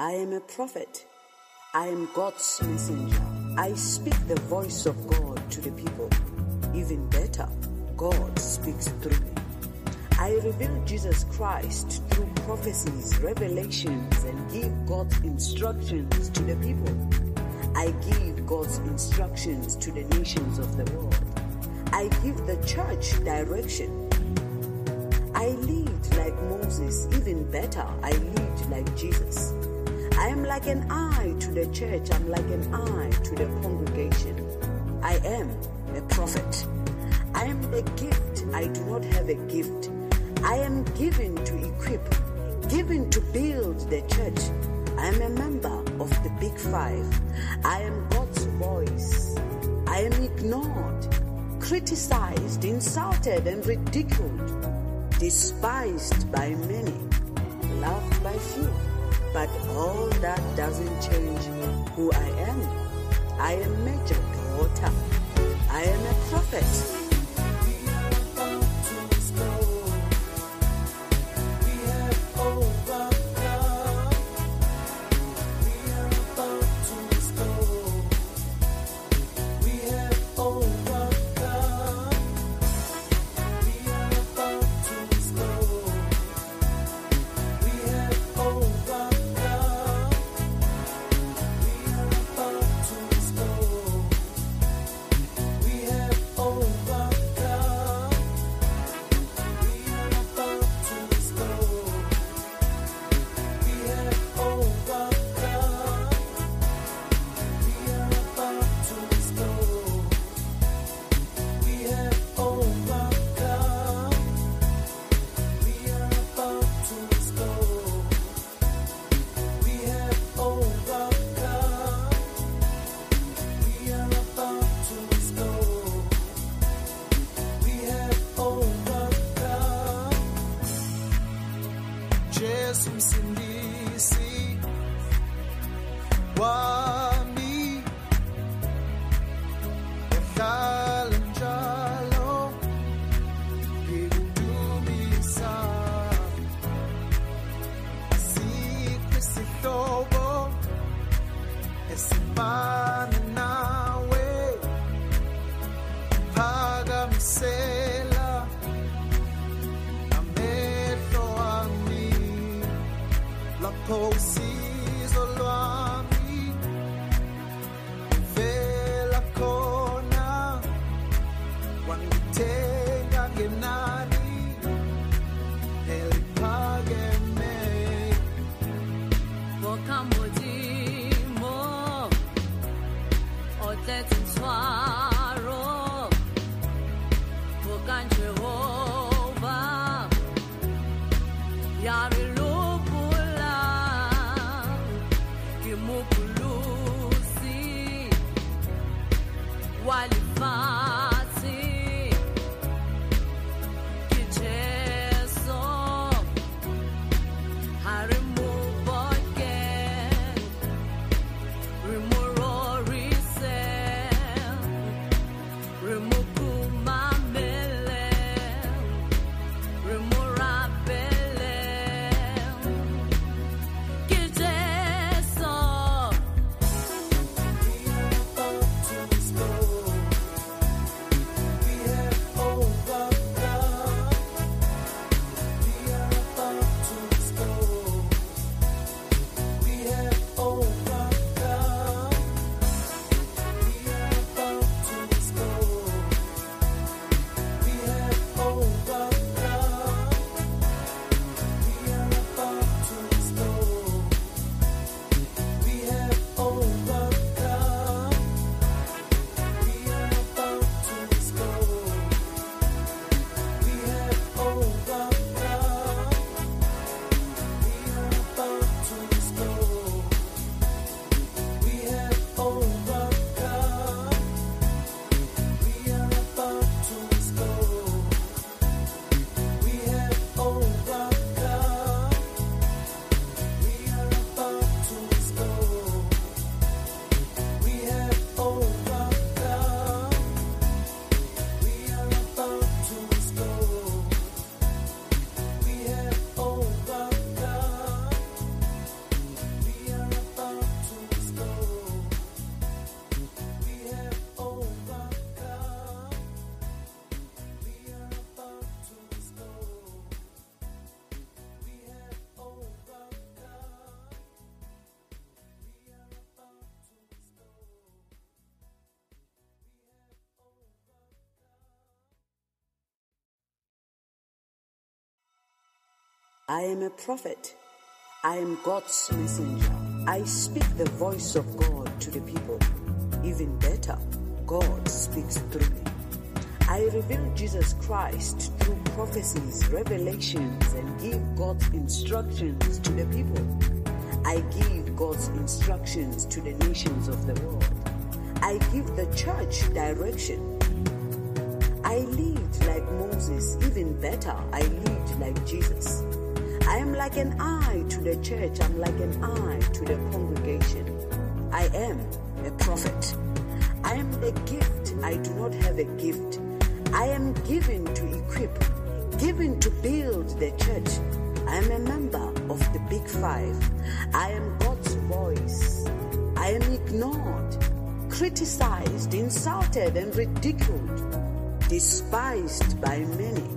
I am a prophet. I am God's messenger. I speak the voice of God to the people. Even better, God speaks through me. I reveal Jesus Christ through prophecies, revelations, and give God's instructions to the people. I give God's instructions to the nations of the world. I give the church direction. I lead like Moses, even better, I lead like Jesus. I am like an eye to the church, I'm like an eye to the congregation. I am a prophet. I am the gift, I do not have a gift. I am given to equip, given to build the church. I am a member of the Big Five. I am God's voice. I am ignored, criticized, insulted, and ridiculed, despised by many, loved by few. But all that doesn't change who I am. I am Major Daughter. I am a prophet. Yahlala I am a prophet. I am God's messenger. I speak the voice of God to the people. Even better, God speaks through me. I reveal Jesus Christ through prophecies, revelations, and give God's instructions to the people. I give God's instructions to the nations of the world. I give the church direction. I lead like Moses, even better, I lead like Jesus. I am like an eye to the church, I'm like an eye to the congregation. I am a prophet. I am the gift, I do not have a gift. I am given to equip, given to build the church. I am a member of the Big Five. I am God's voice. I am ignored, criticized, insulted, and ridiculed, despised by many,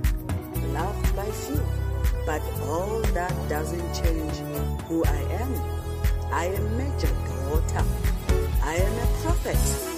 loved by few. But all that doesn't change who I am. I am Major daughter. I am a prophet.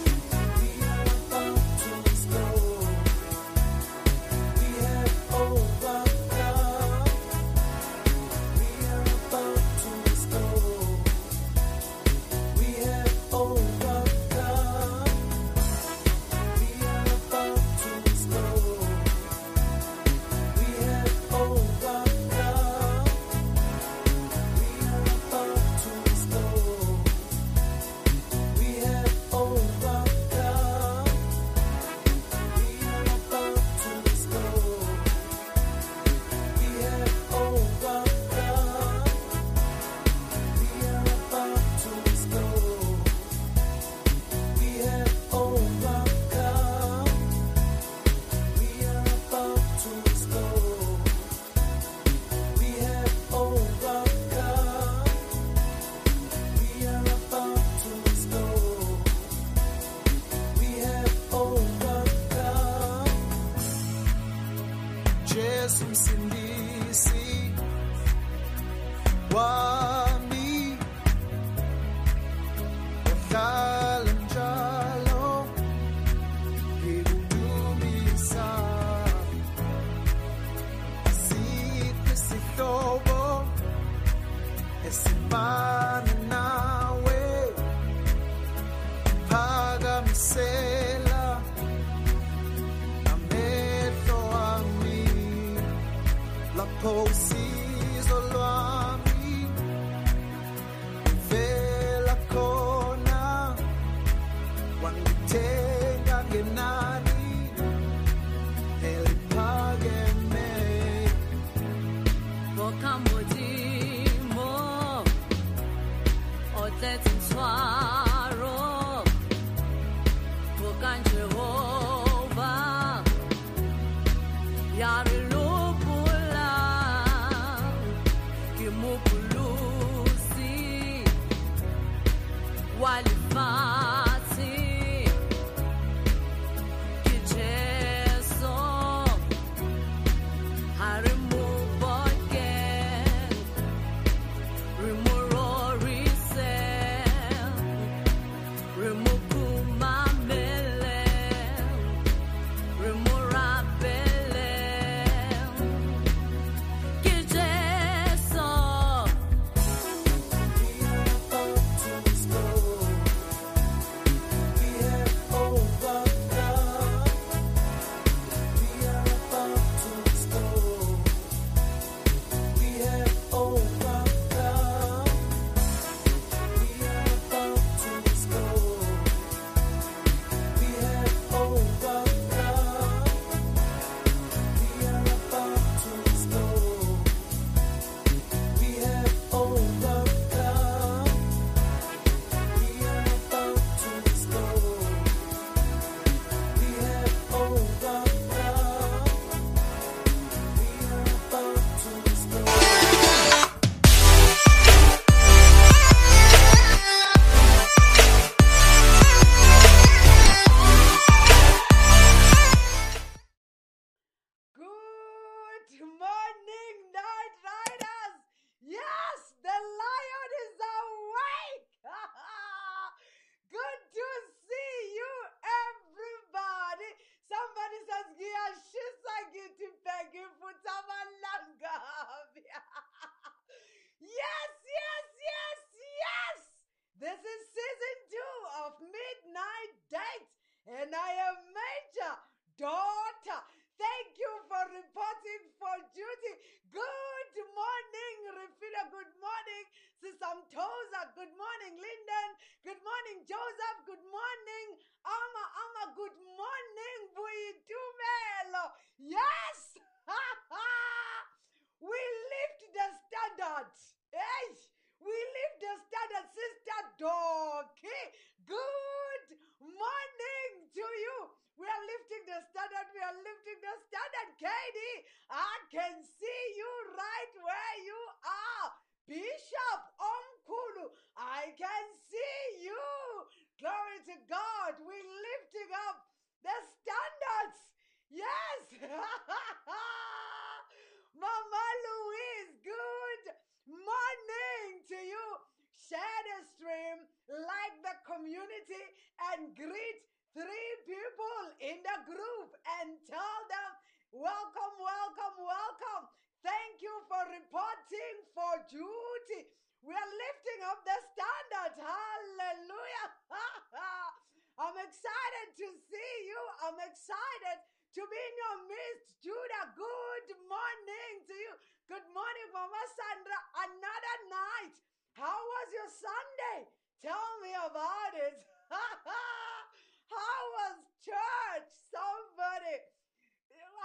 I'm excited to be in your midst. Judah, good morning to you. Good morning, Mama Sandra. Another night. How was your Sunday? Tell me about it. How was church? Somebody.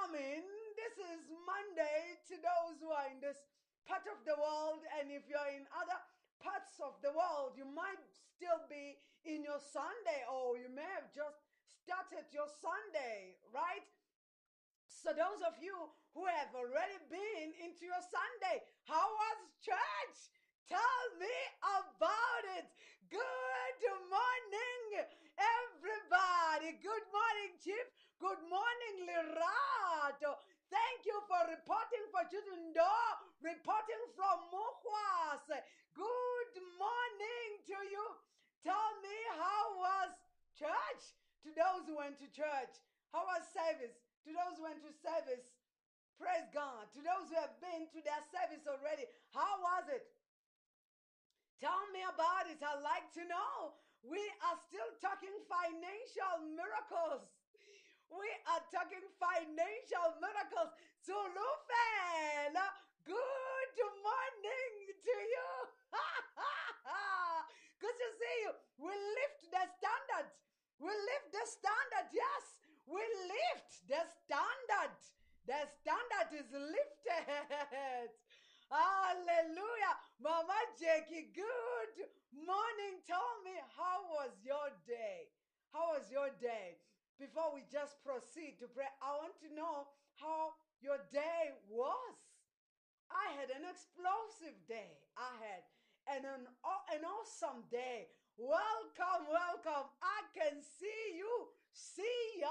I mean, this is Monday to those who are in this part of the world, and if you're in other parts of the world, you might still be in your Sunday, or you may have just started your Sunday, right? So, those of you who have already been into your Sunday, how was church? Tell me about it. Good morning, everybody. Good morning, Chief. Good morning, Lirato. Thank you for reporting for Jutundo, reporting from Muhwas. Good morning to you. Tell me how was church to those who went to church? How was service to those who went to service? Praise God. To those who have been to their service already, how was it? Tell me about it. I'd like to know. We are still talking financial miracles. We are talking financial miracles. Zulufela, good morning to you. good to see you. We lift the standard. We lift the standard. Yes, we lift the standard. The standard is lifted. Hallelujah. Mama Jackie, good morning. Tell me, how was your day? How was your day? Before we just proceed to pray, I want to know how your day was. I had an explosive day. I had an, an, an awesome day. Welcome, welcome. I can see you. See ya.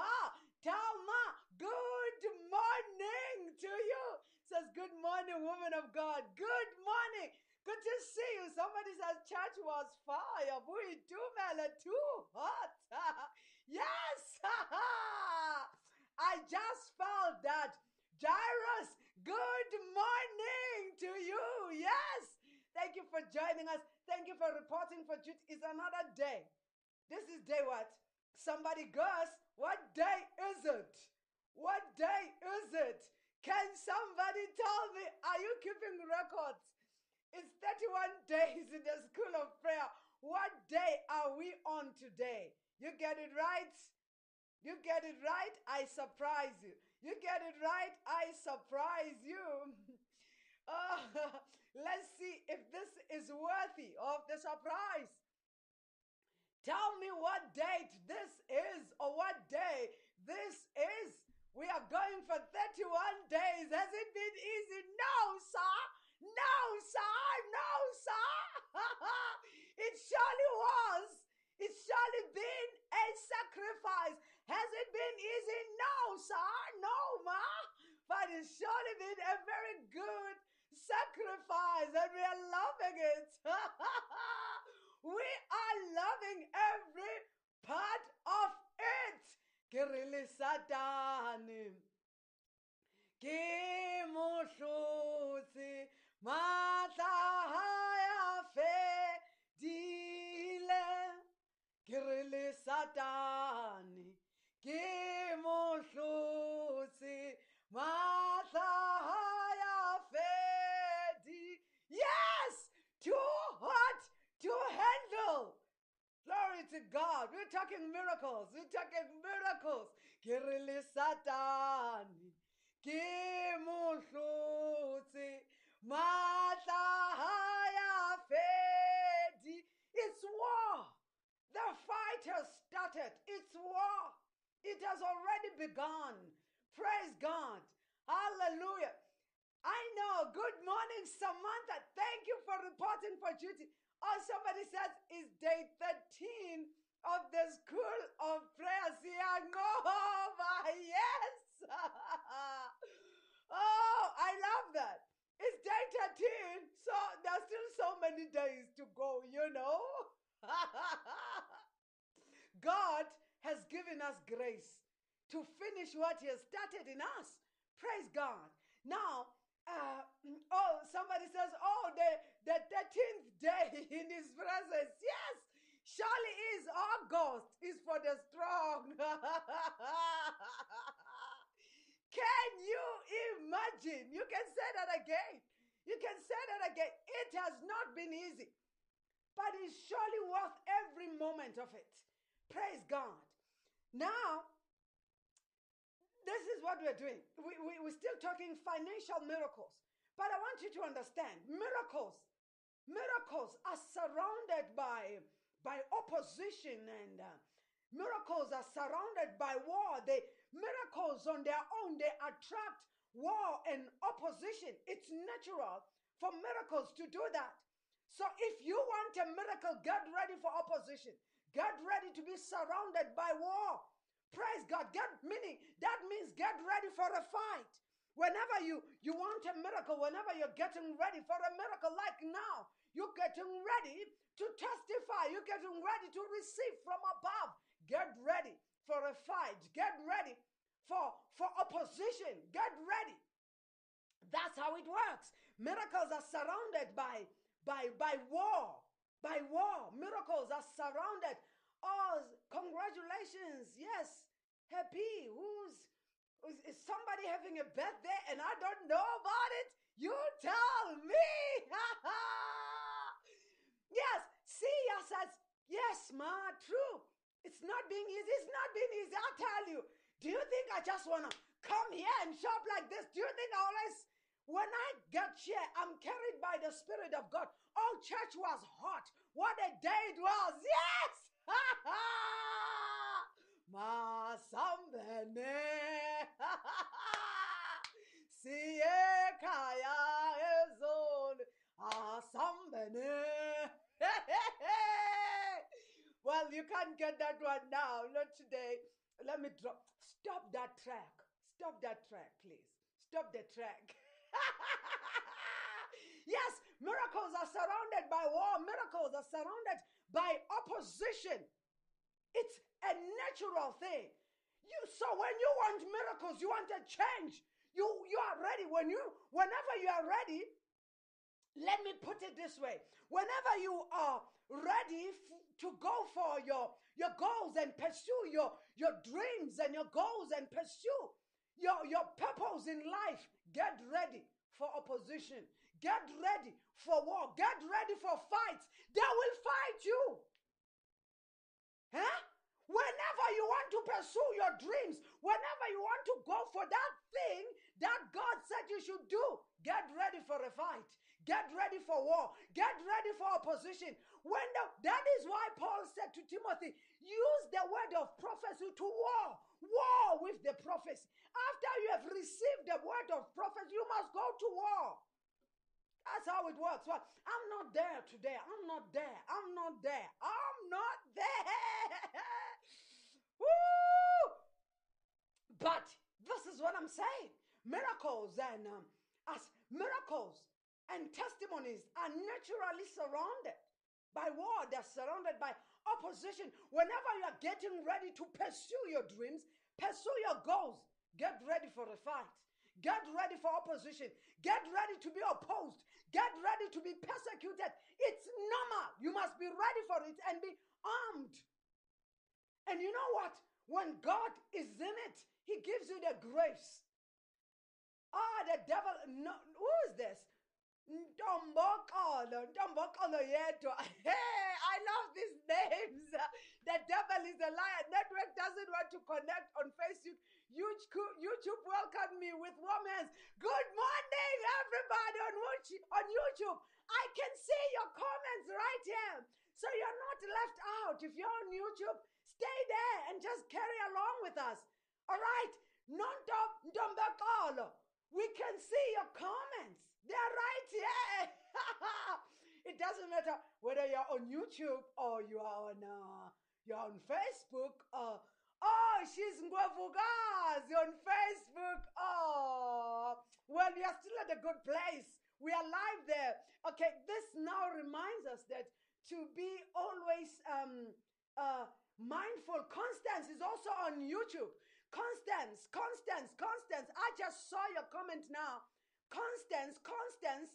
Thelma, good morning to you. Says, Good morning, woman of God. Good morning. Good to see you. Somebody says church was fire. We do too hot. Yes. I just felt that. Jairus, good morning to you. Yes. Thank you for joining us. Thank you for reporting for Jude. It's another day. This is day what? Somebody guess, what day is it? What day is it? Can somebody tell me, are you keeping records? It's 31 days in the school of prayer. What day are we on today? You get it right? You get it right? I surprise you. You get it right? I surprise you. Uh, let's see if this is worthy of the surprise. Tell me what date this is or what day this is. We are going for 31 days. Has it been easy? No, sir. No, sir. No, sir. it surely was. It's surely been a sacrifice. Has it been easy? No, sir. No, ma. But it's surely been a very good sacrifice, and we are loving it. we are loving every part of it. Ke re le Satane. Ke mo hlotse Ke re le Satane. Ke mo hlotse matla fedi- Yes, too hot to handle. Glory to God. We're talking miracles. We're talking miracles. Ke re le Satane. Ke mo hlotse matla hae a fedi- It's war. The fight has started. It's war. It has already begun. Praise God. Hallelujah. I know. Good morning, Samantha. Thank you for reporting for duty. Oh, somebody says it's day 13 of the school of prayer. Siyangoma. Yes. oh, I love that. It's day 13, so there's still so many days to go, you know. God has given us grace to finish what He has started in us. Praise God. Now, uh, oh, somebody says, oh, the, the 13th day in His presence. Yes, surely is August is for the strong. can you imagine? You can say that again. You can say that again. It has not been easy, but it's surely worth every moment of it. Praise God. Now, this is what we're doing. We, we, we're still talking financial miracles. But I want you to understand miracles, miracles are surrounded by, by opposition and uh, miracles are surrounded by war. They, miracles on their own, they attract war and opposition. It's natural for miracles to do that. So if you want a miracle, get ready for opposition. Get ready to be surrounded by war. Praise God. Get meaning that means get ready for a fight. Whenever you you want a miracle, whenever you're getting ready for a miracle, like now, you're getting ready to testify. You're getting ready to receive from above. Get ready for a fight. Get ready for for opposition. Get ready. That's how it works. Miracles are surrounded by by by war. By war. Miracles are surrounded. Oh, congratulations. Yes. Happy. Who's is, is somebody having a birthday and I don't know about it? You tell me. yes. See, Sia says, Yes, ma, true. It's not being easy. It's not being easy. I'll tell you. Do you think I just want to come here and shop like this? Do you think I always, when I get here, I'm carried by the Spirit of God? Oh, church was hot. What a day it was. Yes. Ma sambene. Siye kaya ezon. Asambene. well, you can't get that one now. Not today. Let me drop. Stop that track. Stop that track, please. Stop the track. yes, miracles are surrounded by war. Miracles are surrounded by opposition. It's a natural thing. You so when you want miracles, you want a change. You you are ready. When you whenever you are ready, let me put it this way. Whenever you are ready f- to go for your your goals and pursue your your dreams and your goals and pursue your your purpose in life, get ready for opposition. Get ready for war. Get ready for fights. They will fight you. Huh? Whenever you want to pursue your dreams, whenever you want to go for that thing that God said you should do, get ready for a fight. Get ready for war. Get ready for opposition. When the, that is why Paul said to Timothy, use the word of prophecy to war. War with the prophecy. After you have received the word of prophecy, you must go to war. That's how it works. Well, I'm not there today. I'm not there. I'm not there. I'm not there. Woo! But this is what I'm saying. Miracles and um, as miracles and testimonies are naturally surrounded by war. They're surrounded by opposition. Whenever you are getting ready to pursue your dreams, pursue your goals, get ready for a fight. Get ready for opposition. Get ready to be opposed. Get ready to be persecuted. It's normal. You must be ready for it and be armed. And you know what? When God is in it, He gives you the grace. Ah, the devil. No, who is this? Ntombokolo, Ntombokolo yedwa. Hey, I love these names. The devil is a liar. Network doesn't want to connect on Facebook. YouTube, welcomed me with warm hands. Good morning, everybody on YouTube. I can see your comments right here. So you're not left out. If you're on YouTube, stay there and just carry along with us. All right. Nonto Xolo, we can see your comments. They're right here. it doesn't matter whether you're on YouTube or you are on uh, you're on Facebook or she's Ngwavukazi on Facebook. Oh well we are still at a good place. We are live there. Okay, this now reminds us that to be always um uh mindful. Constance is also on YouTube. Constance, Constance, Constance. I just saw your comment now. Constance, Constance,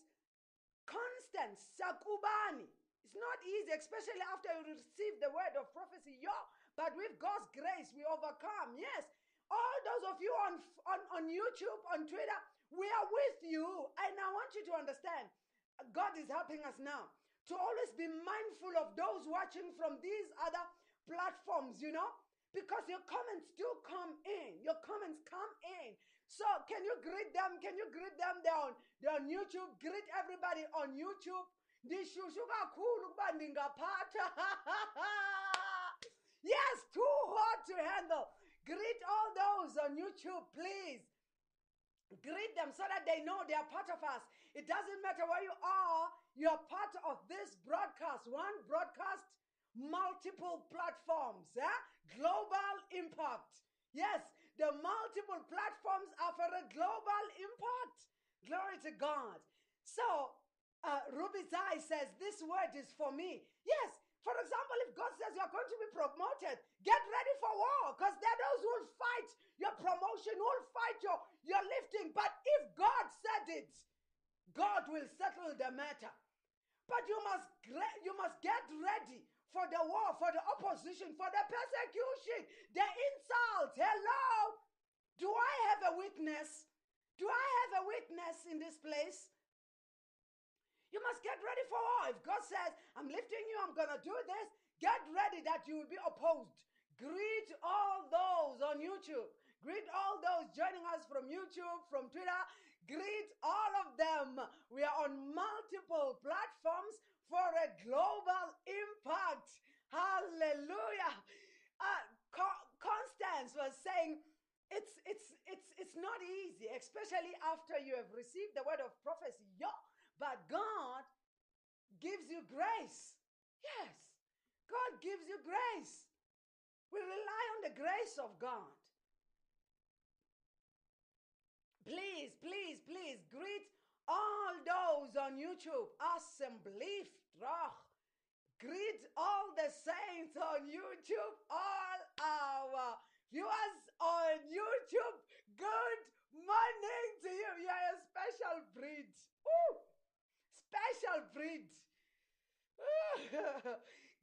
Constance, Sakubani. It's not easy, especially after you receive the word of prophecy. Yo, but with God's grace, we overcome. Yes. All those of you on, on, on YouTube, on Twitter, we are with you. And I want you to understand God is helping us now to always be mindful of those watching from these other platforms, you know, because your comments do come in. Your comments come in. So can you greet them? Can you greet them? They're they're on YouTube. Greet everybody on YouTube. Ndishushu kakhulu ukuba ndingaphatha. yes, too hot to handle. Greet all those on YouTube, please. Greet them so that they know they are part of us. It doesn't matter where you are, you're part of this broadcast. One broadcast, multiple platforms. Yeah? Global impact. Yes, the multiple platforms are for a global impact. Glory to God. So, uh, Ruby Zai says, This word is for me. Yes, for example, if God says you're going to be promoted, get ready for war because there are those who will fight your promotion, who will fight your, your lifting. But if God said it, God will settle the matter. But you must, you must get ready for the war, for the opposition, for the persecution, the insult. Hello? Do I have a witness? Do I have a witness in this place? You must get ready for war. If God says, I'm lifting you, I'm going to do this, get ready that you will be opposed. Greet all those on YouTube. Greet all those joining us from YouTube, from Twitter. Greet all of them. We are on multiple platforms for a global impact. Hallelujah. Uh, Co- Constance was saying, it's it's it's it's not easy, especially after you have received the word of prophecy. But God gives you grace. Yes, God gives you grace. We rely on the grace of God. Please, please, please greet all those on YouTube. Assembly Drach. Greet all the saints on YouTube, all our viewers on YouTube. Good morning to you. You are a special breed. Woo! Special breed.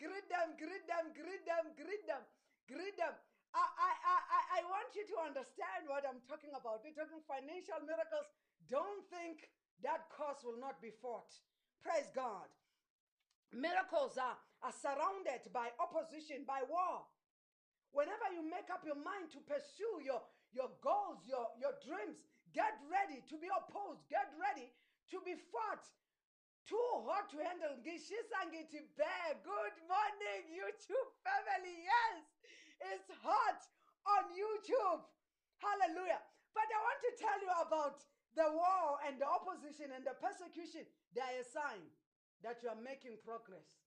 greet them, greet them, greet them, greet them, greet them. I, I, I, I- want you to understand what I'm talking about. We're talking financial miracles. Don't think that cause will not be fought. Praise God. Miracles are, are surrounded by opposition, by war. Whenever you make up your mind to pursue your, your goals, your, your dreams, get ready to be opposed, get ready to be fought. Too hot to handle. Ngishisa ngithi bear. Good morning, YouTube family. Yes, it's hot on YouTube. Hallelujah. But I want to tell you about the war and the opposition and the persecution. They are a sign that you are making progress.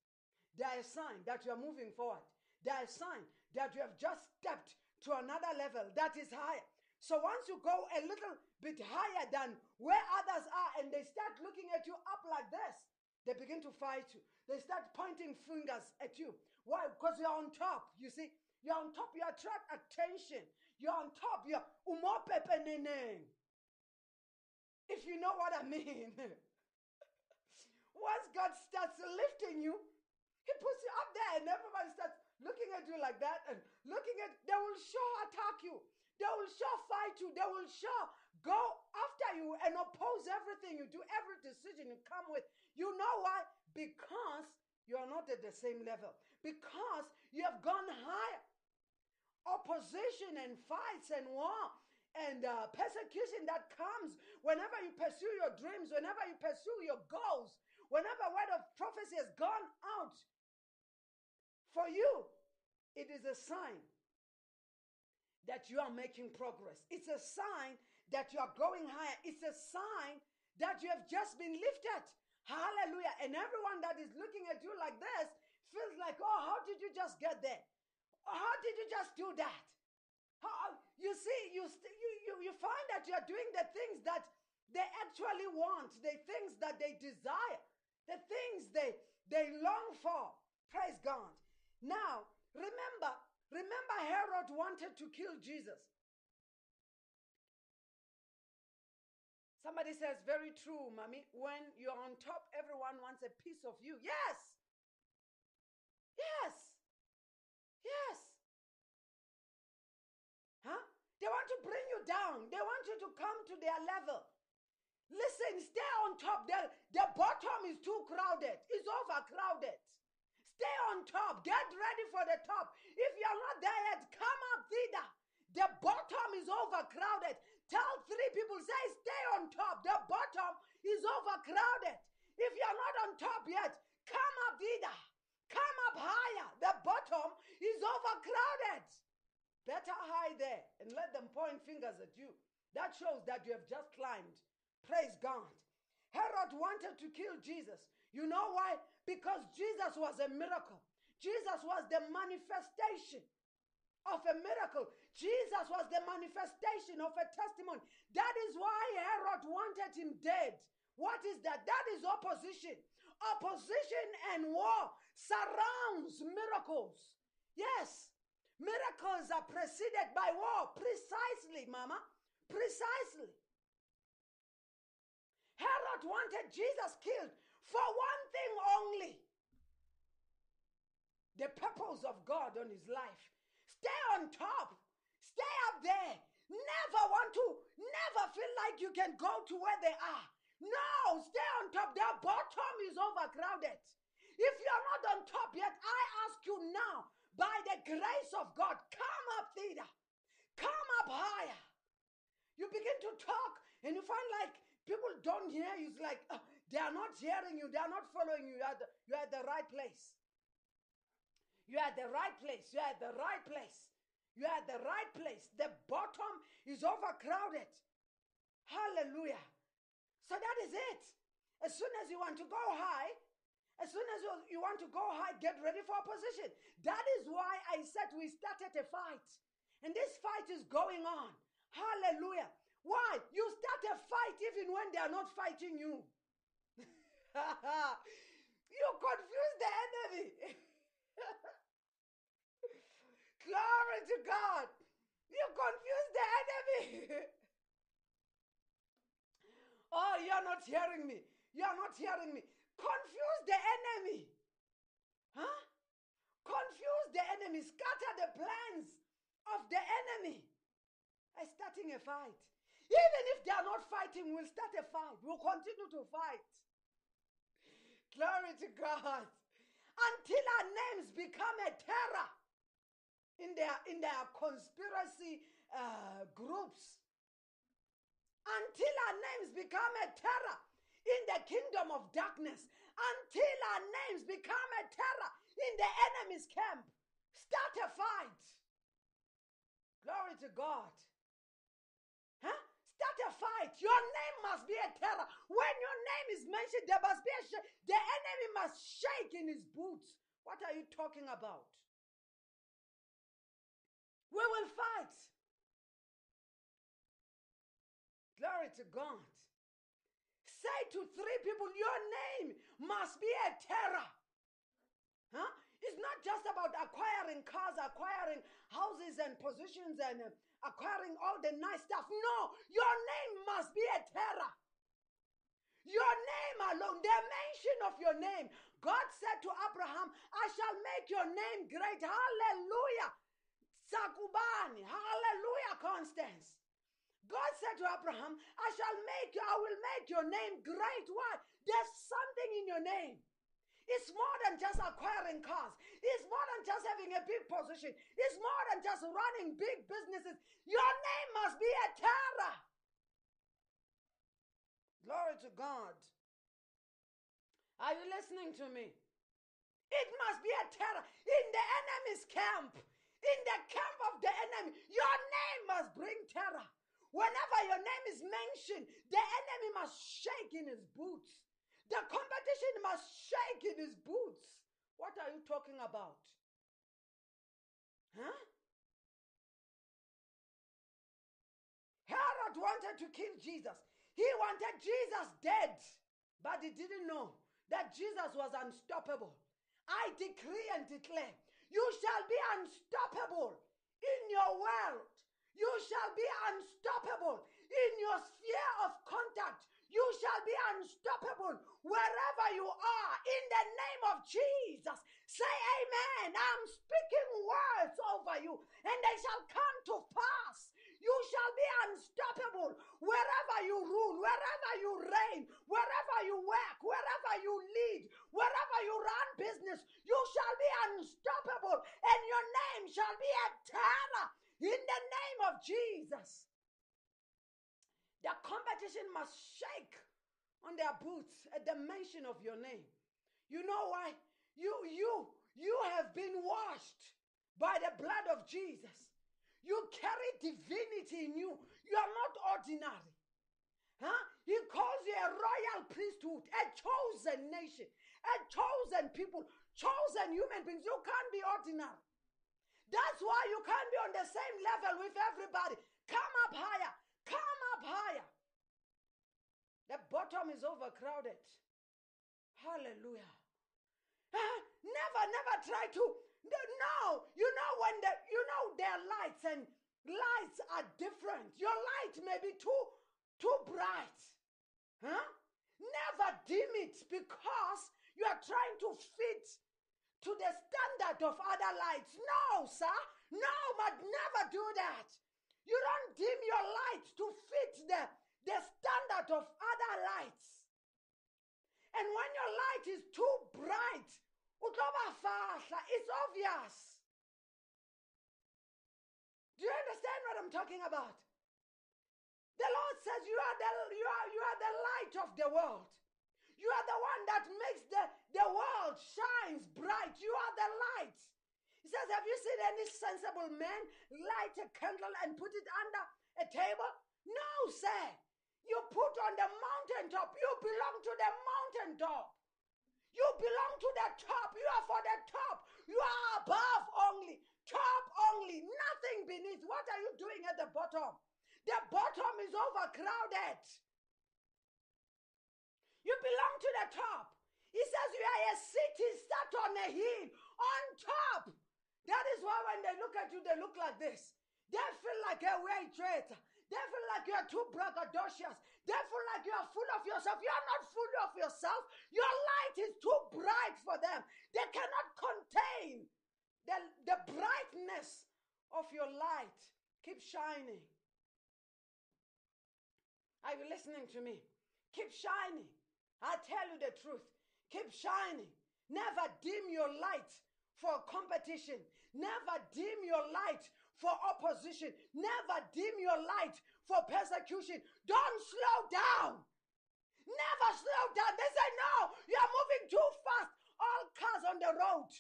They are a sign that you are moving forward. They are a sign that you have just stepped to another level that is higher. So once you go a little bit higher than where others are and they start looking at you up like this, they begin to fight you. They start pointing fingers at you. Why? Because you're on top. You see, you're on top. You attract attention. You're on top. You're umopepeneneng. If you know what I mean. Once God starts lifting you, He puts you up there, and everybody starts looking at you like that and looking at. They will sure attack you. They will sure fight you. They will sure go after you and oppose everything you do, every decision you come with. You know why? Because you are not at the same level. Because you have gone higher. Opposition and fights and war and uh, persecution that comes whenever you pursue your dreams, whenever you pursue your goals, whenever word of prophecy has gone out for you, it is a sign that you are making progress. It's a sign that you are going higher. It's a sign that you have just been lifted. Hallelujah. And everyone that is looking at you like this feels like, oh, how did you just get there? How did you just do that? How, you see, you, st- you, you, you find that you are doing the things that they actually want, the things that they desire, the things they, they long for. Praise God. Now, remember, remember Herod wanted to kill Jesus. Somebody says, very true, mommy. When you're on top, everyone wants a piece of you. Yes. Yes. Yes. Huh? They want to bring you down. They want you to come to their level. Listen, stay on top. The, the bottom is too crowded. It's overcrowded. Stay on top. Get ready for the top. If you're not there yet, come up thither. The bottom is overcrowded. Tell three people, say, stay on top. The bottom is overcrowded. If you're not on top yet, come up thither. Come up higher. The bottom is overcrowded. Better hide there and let them point fingers at you. That shows that you have just climbed. Praise God. Herod wanted to kill Jesus. You know why? Because Jesus was a miracle. Jesus was the manifestation of a miracle. Jesus was the manifestation of a testimony. That is why Herod wanted him dead. What is that? That is opposition. Opposition and war surrounds miracles. Yes. Miracles are preceded by war. Precisely, mama. Precisely. Herod wanted Jesus killed for one thing only the purpose of God on his life. Stay on top, stay up there. Never want to, never feel like you can go to where they are. No, stay on top. Their bottom is overcrowded. If you're not on top yet, I ask you now, by the grace of God, come up thither, come up higher. You begin to talk, and you find like people don't hear you. It's like uh, they are not hearing you, they are not following you. You're at, the, you're at the right place. You're at the right place. You're at the right place. You're at the right place. The bottom is overcrowded. Hallelujah. So that is it. As soon as you want to go high, as soon as you, you want to go high, get ready for opposition. That is why I said we started a fight. And this fight is going on. Hallelujah. Why? You start a fight even when they are not fighting you. You confuse the enemy. Glory to God. You confuse the enemy. oh, you're not hearing me. You're not hearing me. Confuse the enemy. Huh? Confuse the enemy. Scatter the plans of the enemy. I'm starting a fight. Even if they are not fighting, we'll start a fight. We'll continue to fight. Glory to God. Until our names become a terror in their in their conspiracy uh, groups. Until our names become a terror in the kingdom of darkness. Until our names become a terror in the enemy's camp. Start a fight. Glory to God. Start a fight. Your name must be a terror. When your name is mentioned, there must be a sh- the enemy must shake in his boots. What are you talking about? We will fight. Glory to God. Say to three people, your name must be a terror. Huh? It's not just about acquiring cars, acquiring houses and positions and uh, acquiring all the nice stuff. No, your name must be a terror. Your name alone, the mention of your name. God said to Abraham, I shall make your name great. Hallelujah. Sakubani. Hallelujah, Constance. God said to Abraham, I shall make you, I will make your name great. Why? There's something in your name. It's more than just acquiring cars. It's more than just having a big position. It's more than just running big businesses. Your name must be a terror. Glory to God. Are you listening to me? It must be a terror in the enemy's camp. In the camp of the enemy, your name must bring terror. Whenever your name is mentioned, the enemy must shake in his boots. The competition must shake in his boots. What are you talking about? Huh? Herod wanted to kill Jesus. He wanted Jesus dead, but he didn't know that Jesus was unstoppable. I decree and declare you shall be unstoppable in your world. You shall be unstoppable in your sphere of contact. You shall be unstoppable wherever you are in the name of Jesus. Say amen. I'm speaking words over you and they shall come to pass. You shall be unstoppable wherever you rule, wherever you reign, wherever you work, wherever you lead, wherever you run business. You shall be unstoppable and your name shall be a terror in the name of Jesus. The competition must shake on their boots at the mention of your name. You know why? You you you have been washed by the blood of Jesus. You carry divinity in you. You are not ordinary. Huh? He calls you a royal priesthood, a chosen nation, a chosen people, chosen human beings. You can't be ordinary. That's why you can't be on the same level with everybody. Come up higher. Come up higher. The bottom is overcrowded. Hallelujah. Ah, never, never try to. No, you know when the you know their lights and lights are different. Your light may be too too bright. Huh? Never dim it because you are trying to fit to the standard of other lights. No, sir. No, but never do that. You don't dim your light to fit the, the standard of other lights. And when your light is too bright, it's obvious. Do you understand what I'm talking about? The Lord says you are the you are you are the light of the world. You are the one that makes the, the world shines bright. You are the light. He says, Have you seen any sensible man light a candle and put it under a table? No, sir. You put on the mountaintop. You belong to the mountaintop. You belong to the top. You are for the top. You are above only, top only, nothing beneath. What are you doing at the bottom? The bottom is overcrowded. You belong to the top. He says you are a city set on a hill on top. That is why when they look at you, they look like this. They feel like a way traitor. They feel like you are too braggadocious. They feel like you are full of yourself. You are not full of yourself. Your light is too bright for them. They cannot contain the, the brightness of your light. Keep shining. Are you listening to me? Keep shining. I tell you the truth. Keep shining. Never dim your light for competition. Never dim your light for opposition. Never dim your light for persecution. Don't slow down. Never slow down. They say, no, you are moving too fast. All cars on the road,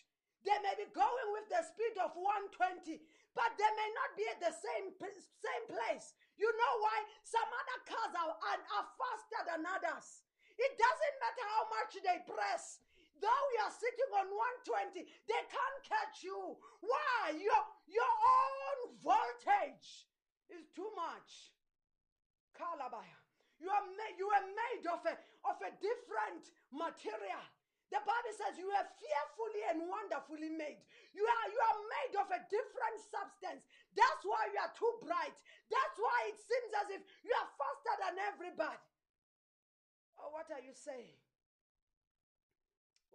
they may be going with the speed of 120, but they may not be at the same, same place. You know why? Some other cars are, are, are faster than others. It doesn't matter how much they press. Though you are sitting on 120, they can't catch you. Why? Your, your own voltage is too much. Kalabaya. You are made, you are made of a, of a different material. The Bible says you are fearfully and wonderfully made. You are, you are made of a different substance. That's why you are too bright. That's why it seems as if you are faster than everybody. Oh, what are you saying?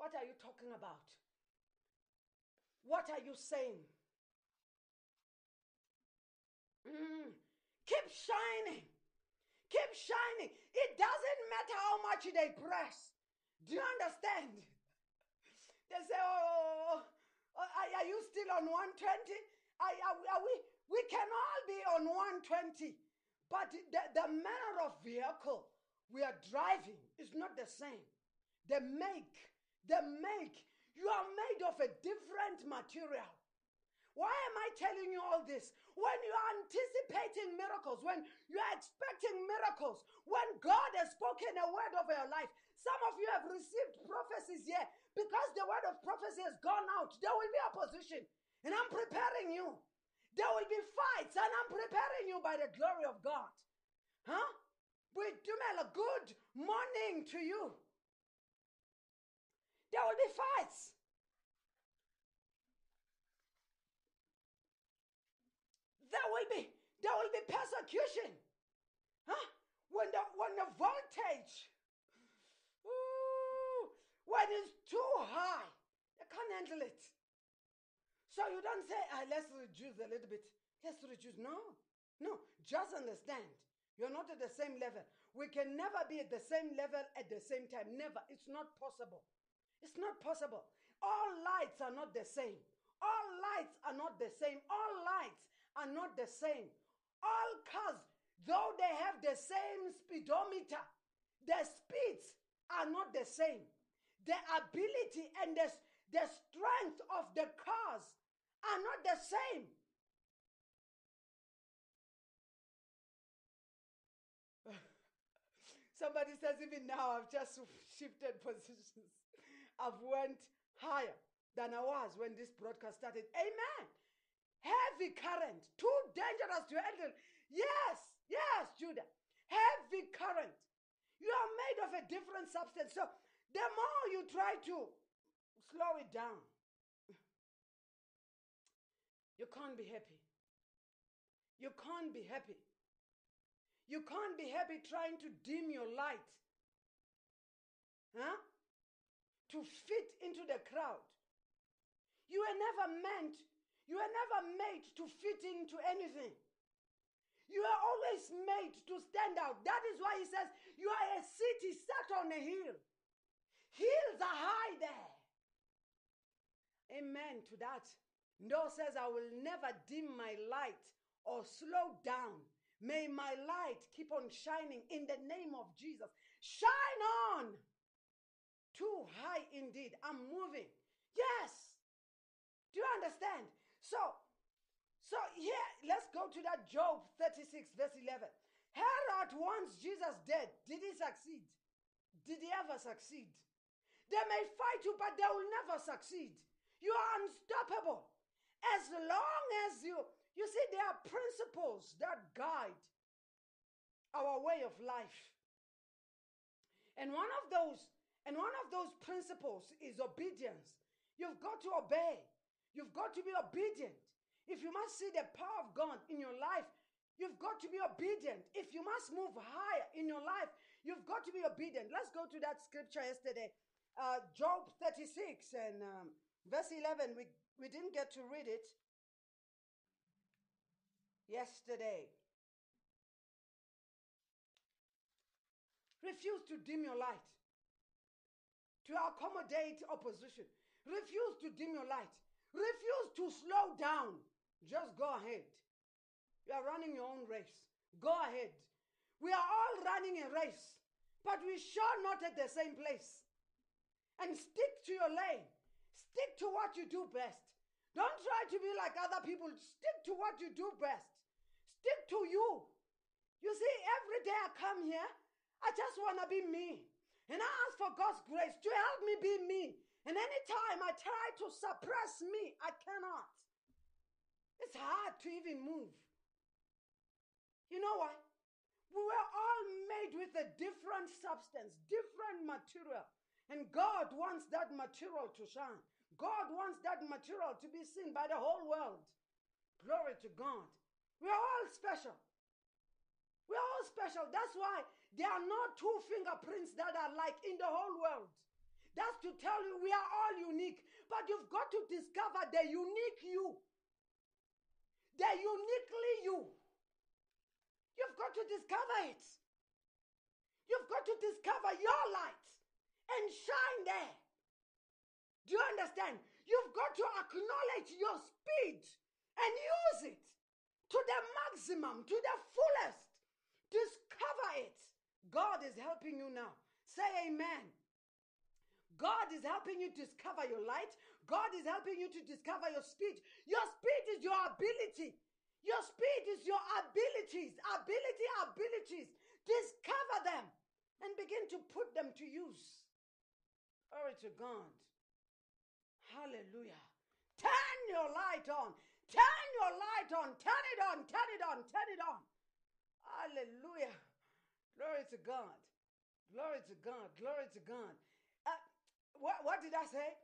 What are you talking about? What are you saying? Mm. Keep shining. Keep shining. It doesn't matter how much they press. Do you understand? They say, oh, oh, are, are you still on 120? Are, are, are we, we can all be on 120. But the, the manner of vehicle we are driving is not the same. The make, the make, you are made of a different material. Why am I telling you all this? When you are anticipating miracles, when you are expecting miracles, when God has spoken a word over your life, some of you have received prophecies here because the word of prophecy has gone out. There will be opposition, and I'm preparing you. There will be fights, and I'm preparing you by the glory of God. Huh? Good morning to you. There will be fights. There will be there will be persecution. Huh? When the when the voltage ooh, when it's too high, they can't handle it. So you don't say, ah, let's reduce a little bit. Let's reduce. No, no. Just understand. You're not at the same level. We can never be at the same level at the same time. Never. It's not possible. It's not possible. All lights are not the same. All lights are not the same. All lights are not the same. All cars, though they have the same speedometer, the speeds are not the same. The ability and the, the strength of the cars are not the same. Somebody says, even now, I've just shifted positions. I've went higher than I was when this broadcast started. Amen. Heavy current, too dangerous to handle. Yes, yes, Judah. Heavy current. You are made of a different substance. So the more you try to slow it down, you can't be happy. You can't be happy. You can't be happy trying to dim your light. Huh? To fit into the crowd. You were never meant, you were never made to fit into anything. You are always made to stand out. That is why he says, You are a city set on a hill. Hills are high there. Amen to that. No says, I will never dim my light or slow down. May my light keep on shining in the name of Jesus. Shine on. Too high indeed. I'm moving. Yes. Do you understand? So, so here, let's go to that Job 36, verse 11. Herod wants Jesus dead. Did he succeed? Did he ever succeed? They may fight you, but they will never succeed. You are unstoppable. As long as you, you see, there are principles that guide our way of life. And one of those, and one of those principles is obedience. You've got to obey. You've got to be obedient. If you must see the power of God in your life, you've got to be obedient. If you must move higher in your life, you've got to be obedient. Let's go to that scripture yesterday, uh, Job 36 and um, verse 11. We, we didn't get to read it yesterday. Refuse to dim your light, to accommodate opposition. Refuse to dim your light. Refuse to slow down. Just go ahead. You are running your own race. Go ahead. We are all running a race, but we sure not at the same place. And stick to your lane. Stick to what you do best. Don't try to be like other people. Stick to what you do best. Stick to you. You see, every day I come here, I just want to be me. And I ask for God's grace to help me be me. And anytime I try to suppress me, I cannot. It's hard to even move. You know why? We were all made with a different substance, different material. And God wants that material to shine. God wants that material to be seen by the whole world. Glory to God. We are all special. We are all special. That's why there are no two fingerprints that are like in the whole world. That's to tell you we are all unique. But you've got to discover the unique you. The uniquely you. You've got to discover it. You've got to discover your light and shine there. Do you understand? You've got to acknowledge your speed and use it to the maximum, to the fullest. Discover it. God is helping you now. Say amen. God is helping you discover your light. God is helping you to discover your speed. Your speed is your ability. Your speed is your abilities. Ability, abilities. Discover them and begin to put them to use. Glory to God. Hallelujah. Turn your light on. Turn your light on. Turn it on. Turn it on. Turn it on. Hallelujah. Glory to God. Glory to God. Glory to God. Uh, what, what did I say?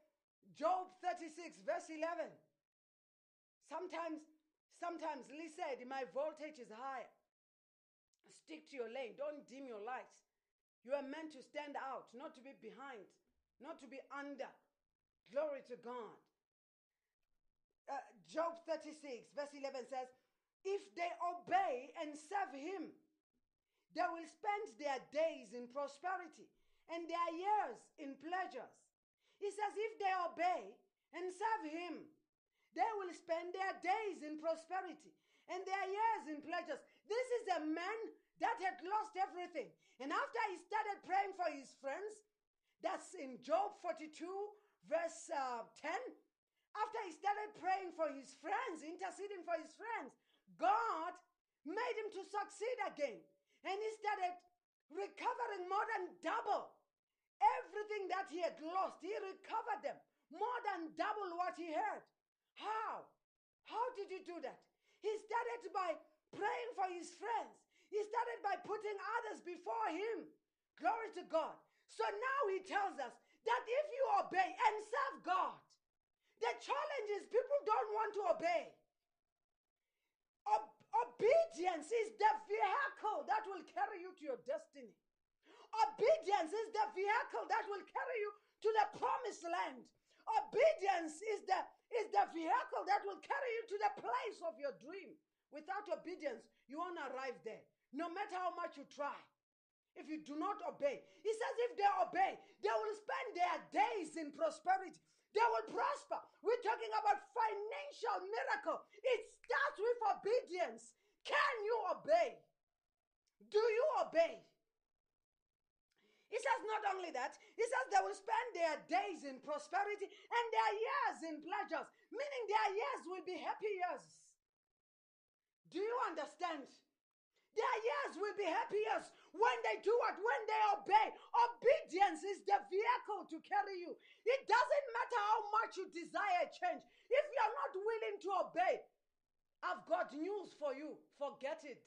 Job 36, verse 11. Sometimes, sometimes Lee said, My voltage is higher. Stick to your lane. Don't dim your lights. You are meant to stand out, not to be behind, not to be under. Glory to God. Uh, Job 36, verse 11 says, If they obey and serve him, they will spend their days in prosperity and their years in pleasures. He says, If they obey and serve him, they will spend their days in prosperity and their years in pleasures. This is a man that had lost everything. And after he started praying for his friends, that's in Job 42, verse uh, 10. After he started praying for his friends, interceding for his friends, God made him to succeed again. And he started recovering more than double everything that he had lost. He recovered them more than double what he had. How? How did he do that? He started by praying for his friends. He started by putting others before him. Glory to God. So now he tells us that if you obey and serve God, the challenge is people don't want to obey. Ob- obedience is the vehicle that will carry you to your destiny. Obedience is the vehicle that will carry you to the promised land. Obedience is the, is the vehicle that will carry you to the place of your dream. Without obedience, you won't arrive there, no matter how much you try. If you do not obey, he says, if they obey, they will spend their days in prosperity. They will prosper. We're talking about financial miracle. It starts with obedience. Can you obey? Do you obey? He says not only that, he says they will spend their days in prosperity and their years in pleasures, meaning their years will be happy years. Do you understand? Their years will be happy years when they do what? When they obey. Obedience is the vehicle to carry you. It doesn't matter how much you desire change. If you're not willing to obey, I've got news for you. Forget it.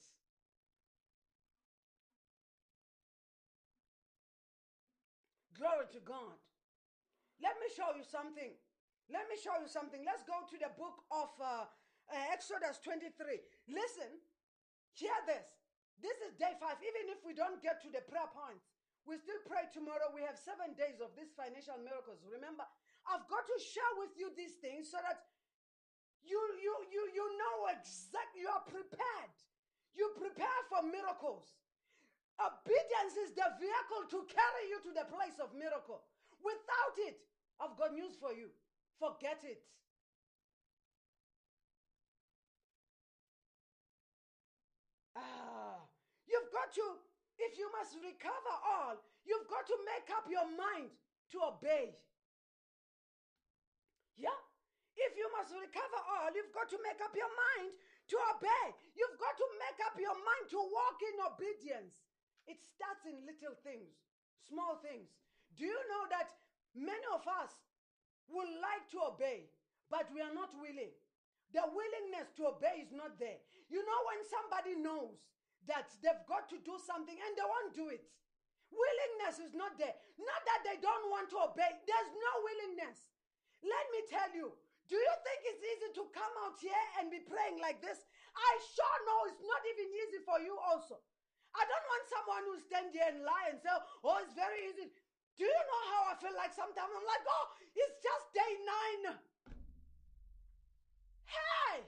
Glory to God. Let me show you something. Let me show you something. Let's go to the book of uh, uh, Exodus 23. Listen, hear this. This is day five. Even if we don't get to the prayer points, we still pray tomorrow. We have seven days of these financial miracles. Remember, I've got to share with you these things so that you you you you know exactly you are prepared. You prepare for miracles. Obedience is the vehicle to carry you to the place of miracle. Without it, I've got news for you. Forget it. Ah, you've to, if you must recover all, you've got to make up your mind to obey. Yeah? If you must recover all, you've got to make up your mind to obey. You've got to make up your mind to walk in obedience. It starts in little things, small things. Do you know that many of us would like to obey, but we are not willing? The willingness to obey is not there. You know, when somebody knows that they've got to do something and they won't do it, willingness is not there. Not that they don't want to obey, there's no willingness. Let me tell you, do you think it's easy to come out here and be praying like this? I sure know it's not even easy for you, also. I don't want someone who stand here and lie and say, oh, it's very easy. Do you know how I feel like sometimes? I'm like, oh, it's just day nine. Hey,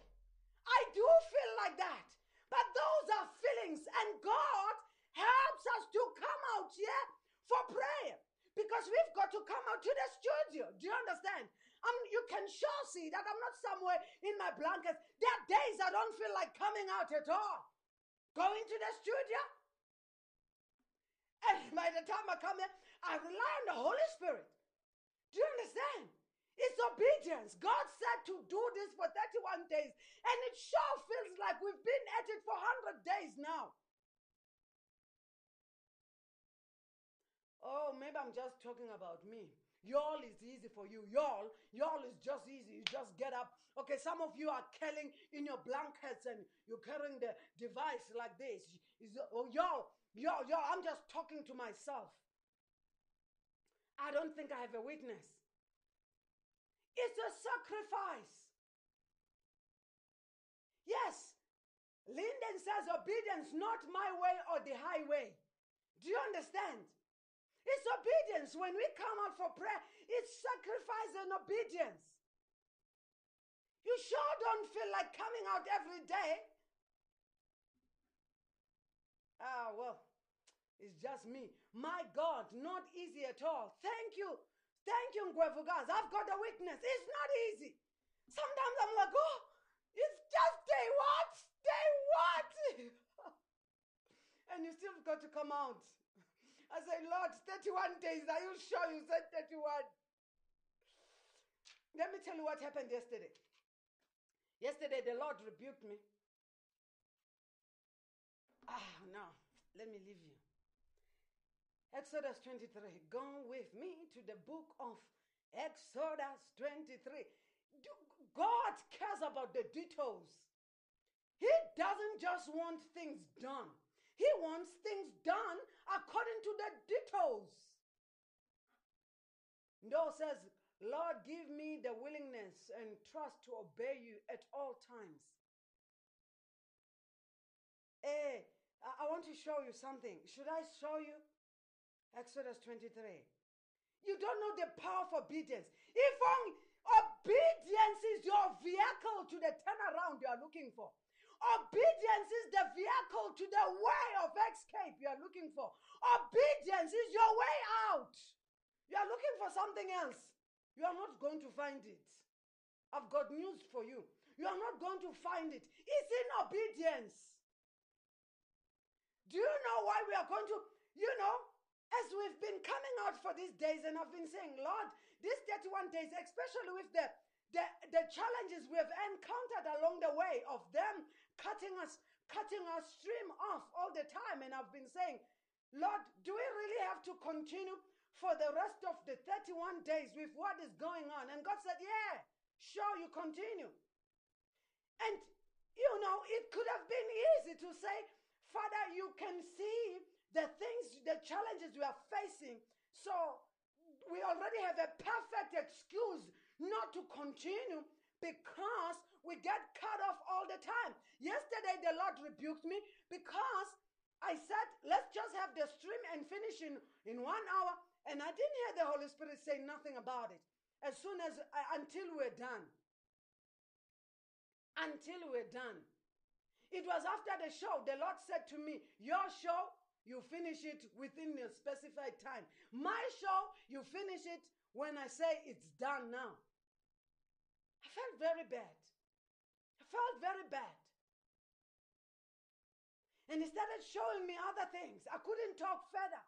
I do feel like that. But those are feelings, and God helps us to come out here for prayer because we've got to come out to the studio. Do you understand? Um, you can sure see that I'm not somewhere in my blankets. There are days I don't feel like coming out at all. Going to the studio. And by the time I come here, I rely on the Holy Spirit. Do you understand? It's obedience. God said to do this for 31 days, and it sure feels like we've been at it for 100 days now. Oh, maybe I'm just talking about me. Y'all is easy for you. Y'all, y'all is just easy. You just get up. Okay, some of you are curling in your blankets and you're carrying the device like this. Is- Oh, y'all, y'all, y'all, I'm just talking to myself. I don't think I have a witness. It's a sacrifice. Yes. Linden says obedience, not my way or the highway. Do you understand? It's obedience. When we come out for prayer, it's sacrifice and obedience. You sure don't feel like coming out every day. Ah, well, it's just me. My God, not easy at all. Thank you. Thank you, Ngwevugas. I've got a witness. It's not easy. Sometimes I'm like, oh, it's just day what? Day what? and you still got to come out. I say, Lord, 31 days. Are you sure you said 31? Let me tell you what happened yesterday. Yesterday, the Lord rebuked me. Ah, no. Let me leave you. Exodus 23. Go with me to the book of Exodus 23. Do- God cares about the details. He doesn't just want things done, He wants things done according to the details. Noah says, Lord, give me the willingness and trust to obey you at all times. Eh, I I want to show you something. Should I show you? Exodus 23. You don't know the power of obedience. If obedience is your vehicle to the turnaround you are looking for. Obedience is the vehicle to the way of escape you are looking for. Obedience is your way out. You are looking for something else. You are not going to find it. I've got news for you. You are not going to find it. It's in obedience. Do you know why we are going to, you know, as we've been coming out for these days, and I've been saying, Lord, these 31 days, especially with the the, the challenges we have encountered along the way of them cutting us, cutting our stream off all the time. And I've been saying, Lord, do we really have to continue for the rest of the 31 days with what is going on? And God said, Yeah, sure, you continue. And, you know, it could have been easy to say, Father, you can see the things, the challenges we are facing. So we already have a perfect excuse not to continue because we get cut off all the time. Yesterday, the Lord rebuked me because I said, let's just have the stream and finish in, in one hour. And I didn't hear the Holy Spirit say nothing about it. As soon as, uh, until we're done. Until we're done. It was after the show, the Lord said to me, Your show, you finish it within a specified time. My show, you finish it when I say it's done now. I felt very bad. I felt very bad. And he started showing me other things. I couldn't talk further.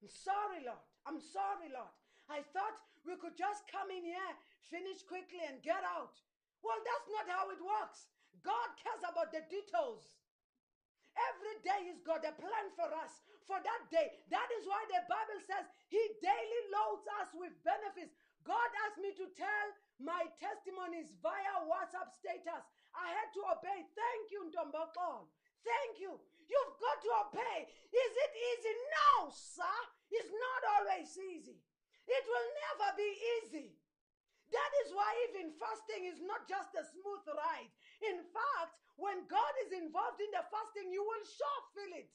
I'm sorry, Lord. I'm sorry, Lord. I thought we could just come in here, finish quickly, and get out. Well, that's not how it works. God cares about the details. Every day He's got a plan for us for that day. That is why the Bible says He daily loads us with benefits. God asked me to tell my testimonies via WhatsApp status. I had to obey. Thank you, Ntombakon. Thank you. You've got to obey. Is it easy? No, sir. It's not always easy. It will never be easy. That is why even fasting is not just a smooth ride. In fact, when God is involved in the fasting, you will sure feel it.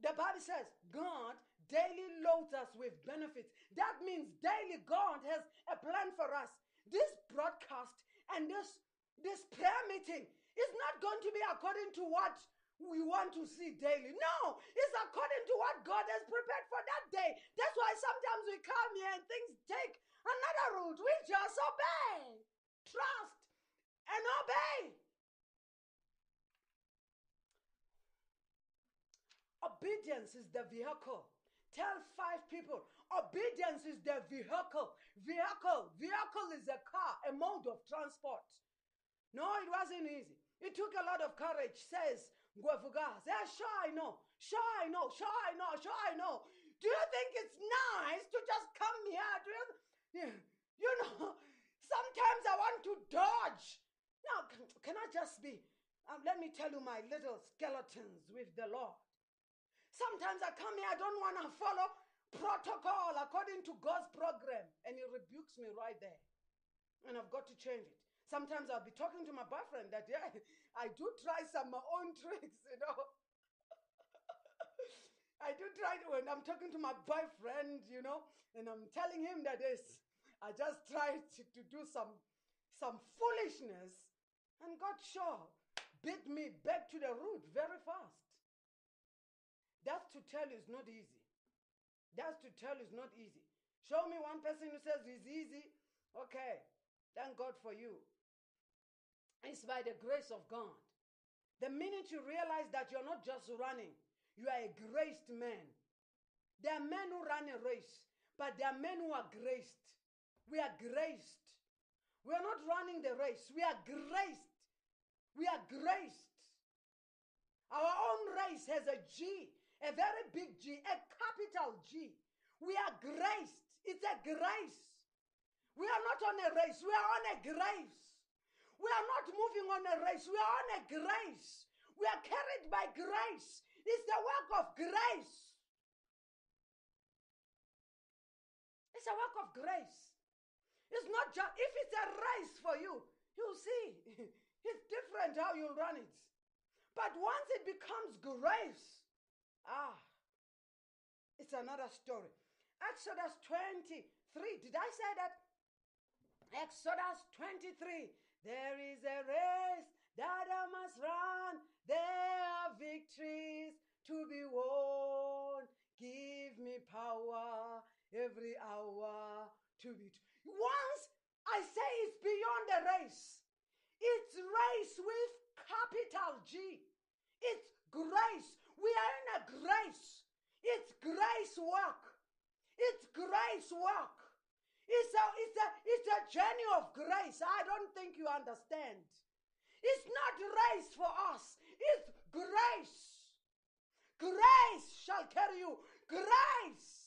The Bible says God daily loads us with benefits. That means daily God has a plan for us. This broadcast and this this prayer meeting is not going to be according to what we want to see daily. No, it's according to what God has prepared for that day. That's why sometimes we come here and things take another route. We just obey, trust, and obey. Obedience is the vehicle. tell five people obedience is the vehicle. Vehicle. Vehicle is a car, a mode of transport. No, it wasn't easy. It took a lot of courage, says Ngwevugas. Yeah, sure I know. Sure I know. Sure I know. Sure I know. Do you think it's nice to just come here? Do you, you know, sometimes I want to dodge. Now, can, can I just be, um, let me tell you my little skeletons with the Lord. Sometimes I come here, I don't want to follow protocol according to God's program, and He rebukes me right there. And I've got to change it. Sometimes I'll be talking to my boyfriend that, yeah, I do try some my own tricks, you know. I do try to, when I'm talking to my boyfriend, you know, and I'm telling him that this, I just tried to, do some some foolishness, and God sure beat me back to the root very fast. That's to tell you it's not easy. That's to tell you it's not easy. Show me one person who says it's easy. Okay, thank God for you. It's by the grace of God. The minute you realize that you're not just running, you are a graced man. There are men who run a race, but there are men who are graced. We are graced. We are not running the race, we are graced. We are graced. Our own race has a G, a very big G, a capital G. We are graced. It's a grace. We are not on a race, we are on a grace. We are not moving on a race, we are on a grace. We are carried by grace. It's the work of grace. It's a work of grace. It's not just, if it's a race for you, you'll see. it's different how you run it. But once it becomes grace, ah, it's another story. Exodus 23. Did I say that? Exodus 23. There is a race that I must run. There are victories to be won. Give me power every hour to be. Once I say it's beyond the race, it's race with capital G. It's grace. We are in a grace. It's grace work. It's grace work. It's a, it's a, it's a journey of grace. I don't think you understand. It's not race for us. It's grace. Grace shall carry you. Grace.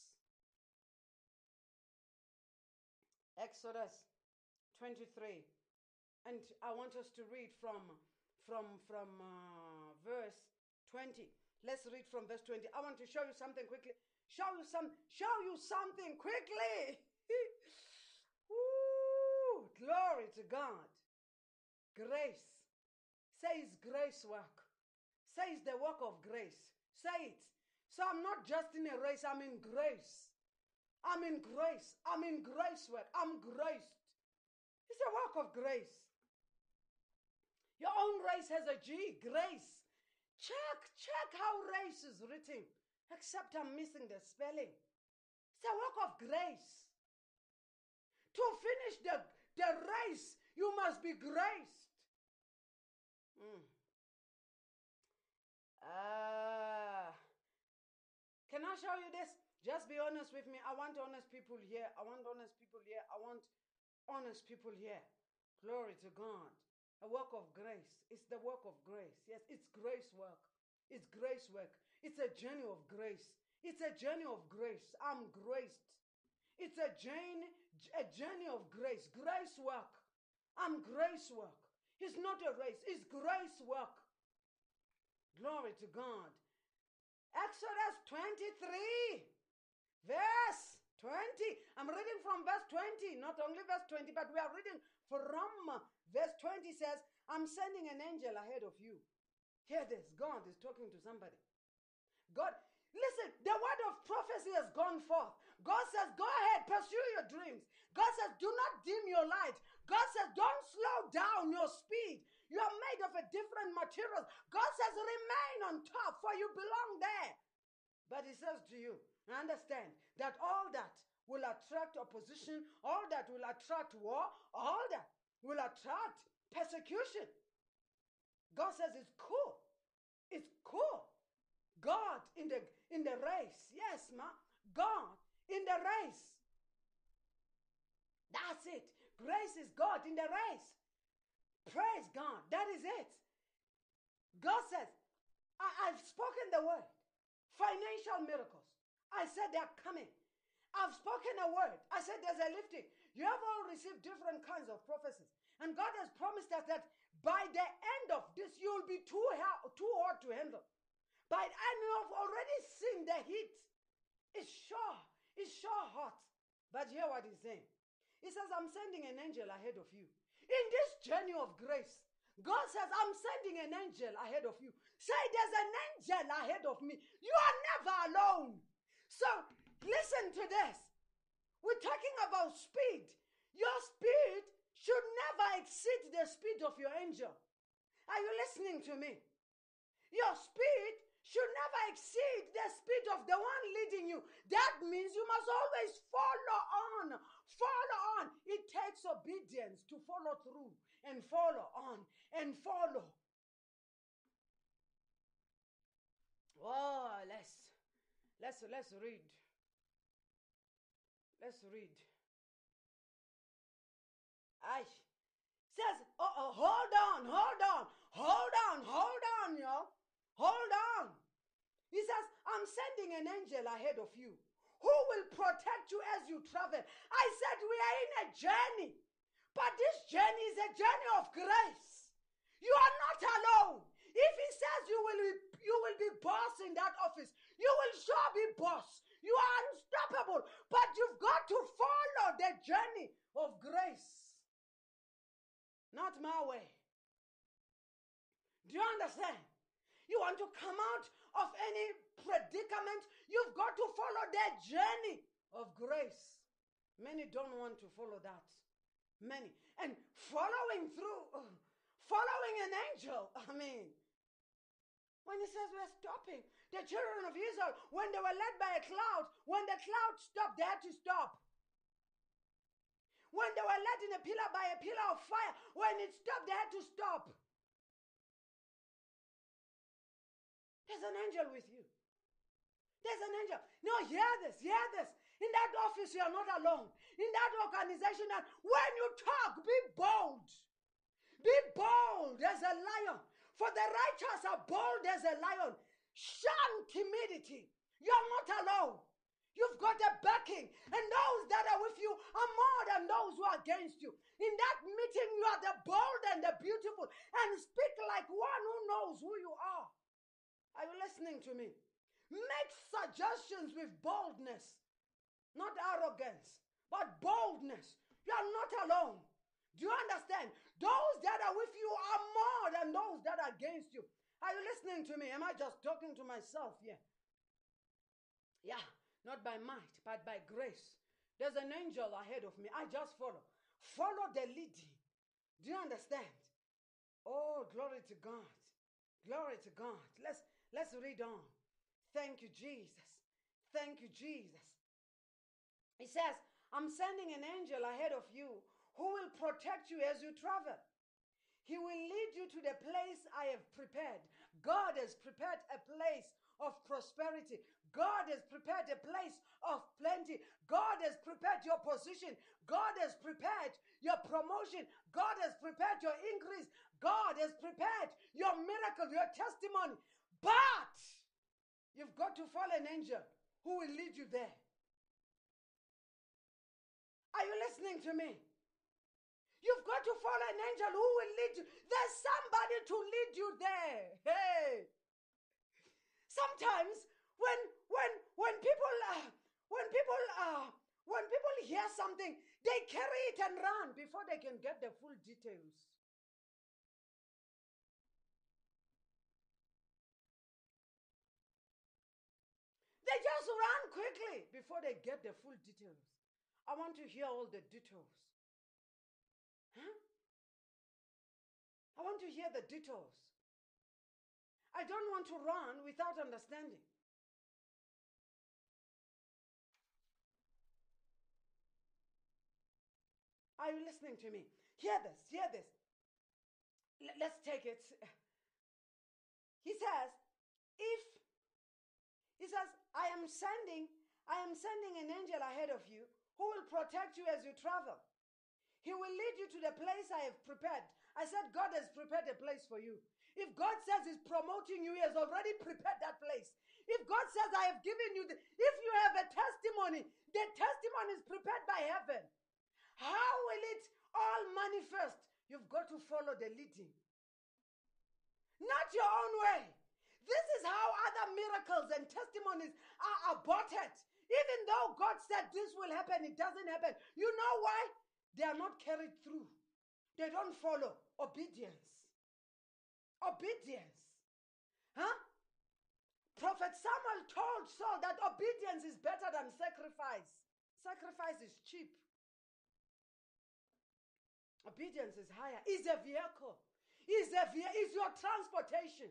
Exodus 23. And I want us to read from from from uh, verse 20. Let's read from verse 20. I want to show you something quickly. Show you some show you something quickly. Woo! Glory to God. Grace. Says grace work. Says the work of grace. Say it. So I'm not just in a race, I'm in grace. I'm in grace. I'm in grace work. I'm graced. It's a work of grace. Your own race has a G, grace. Check, check how race is written, except I'm missing the spelling. It's a work of grace. To finish the, the race, you must be graced. Mm. Ah. can I show you this? Just be honest with me. I want honest people here. I want honest people here. I want honest people here. Glory to God. A work of grace. It's the work of grace. Yes, it's grace work. It's grace work. It's a journey of grace. It's a journey of grace. I'm graced. It's a journey, a journey of grace. Grace work. I'm grace work. It's not a race. It's grace work. Glory to God. Exodus 23, verse 20. I'm reading from verse 20, not only verse 20, but we are reading from verse 20 says, I'm sending an angel ahead of you. Hear this God is talking to somebody. God, listen, the word of prophecy has gone forth. God says, Go ahead, pursue your dreams. God says, Do not dim your light. God says, Don't slow down your speed. You are made of a different material. God says, Remain on top, for you belong there. But He says to you, Understand that all that will attract opposition, all that will attract war, all that will attract persecution. God says it's cool. It's cool. God in the in the race. Yes, ma. God in the race. That's it. Grace is God in the race. Praise God. That is it. God says, I, have spoken the word. Financial miracles. I said they're coming. I've spoken a word. I said there's a lifting. You have all received different kinds of prophecies. And God has promised us that by the end of this, you'll be too, ha- too hard to handle. By and you have already seen the heat. It's sure, it's sure hot. But hear what he's saying. He says, I'm sending an angel ahead of you. In this journey of grace, God says, I'm sending an angel ahead of you. Say, there's an angel ahead of me. You are never alone. So, listen to this. We're talking about speed. Your speed should never exceed the speed of your angel. Are you listening to me? Your speed should never exceed the speed of the one leading you. That means you must always follow on. Follow on. It takes obedience to follow through and follow on and follow. Oh, let's let's let's read. Let's read. I says, oh, oh, hold on, hold on, hold on, hold on, yo. Hold on. He says, I'm sending an angel ahead of you who will protect you as you travel. I said, we are in a journey, but this journey is a journey of grace. You are not alone. If he says you will be, you will be boss in that office, you will sure be boss. You are unstoppable, but you've got to follow the journey of grace. Not my way. Do you understand? You want to come out of any predicament, you've got to follow that journey of grace. Many don't want to follow that. Many. And following through, uh, following an angel, I mean, when he says we're stopping, the children of Israel, when they were led by a cloud, when the cloud stopped, they had to stop. When they were led in a pillar by a pillar of fire, when it stopped, they had to stop. There's an angel with you. There's an angel. No, hear this, hear this. In that office, you are not alone. In that organization, when you talk, be bold. Be bold as a lion. For the righteous are bold as a lion. Shun timidity. You're not alone. You've got a backing, and those that are with you are more than those who are against you. In that meeting, you are the bold and the beautiful, and speak like one who knows who you are. Are you listening to me? Make suggestions with boldness, not arrogance, but boldness. You are not alone. Do you understand? Those that are with you are more than those that are against you. Are you listening to me? Am I just talking to myself here? Yeah not by might, but by grace. There's an angel ahead of me. I just follow. Follow the leading. Do you understand? Oh, glory to God. Glory to God. Let's let's read on. Thank you, Jesus. Thank you, Jesus. He says, I'm sending an angel ahead of you who will protect you as you travel. He will lead you to the place I have prepared. God has prepared a place of prosperity. God has prepared a place of plenty. God has prepared your position. God has prepared your promotion. God has prepared your increase. God has prepared your miracle, your testimony. But you've got to follow an angel who will lead you there. Are you listening to me? You've got to follow an angel who will lead you. There's somebody to lead you there. Hey. Sometimes when when when people uh, when people uh, when people hear something, they carry it and run before they can get the full details. They just run quickly before they get the full details. I want to hear all the details. Huh? I want to hear the details. I don't want to run without understanding. Are you listening to me? Hear this, hear this. L- let's take it. He says, if, he says, I am sending I am sending an angel ahead of you who will protect you as you travel. He will lead you to the place I have prepared. I said, God has prepared a place for you. If God says He's promoting you, He has already prepared that place. If God says, I have given you, the, if you have a testimony, the testimony is prepared by heaven. How will it all manifest? You've got to follow the leading, not your own way. This is how other miracles and testimonies are aborted. Even though God said this will happen, it doesn't happen. You know why? They are not carried through. They don't follow obedience. Obedience. Huh? Prophet Samuel told Saul that obedience is better than sacrifice. Sacrifice is cheap. Obedience is higher. Is a vehicle. Is a ve- is your transportation.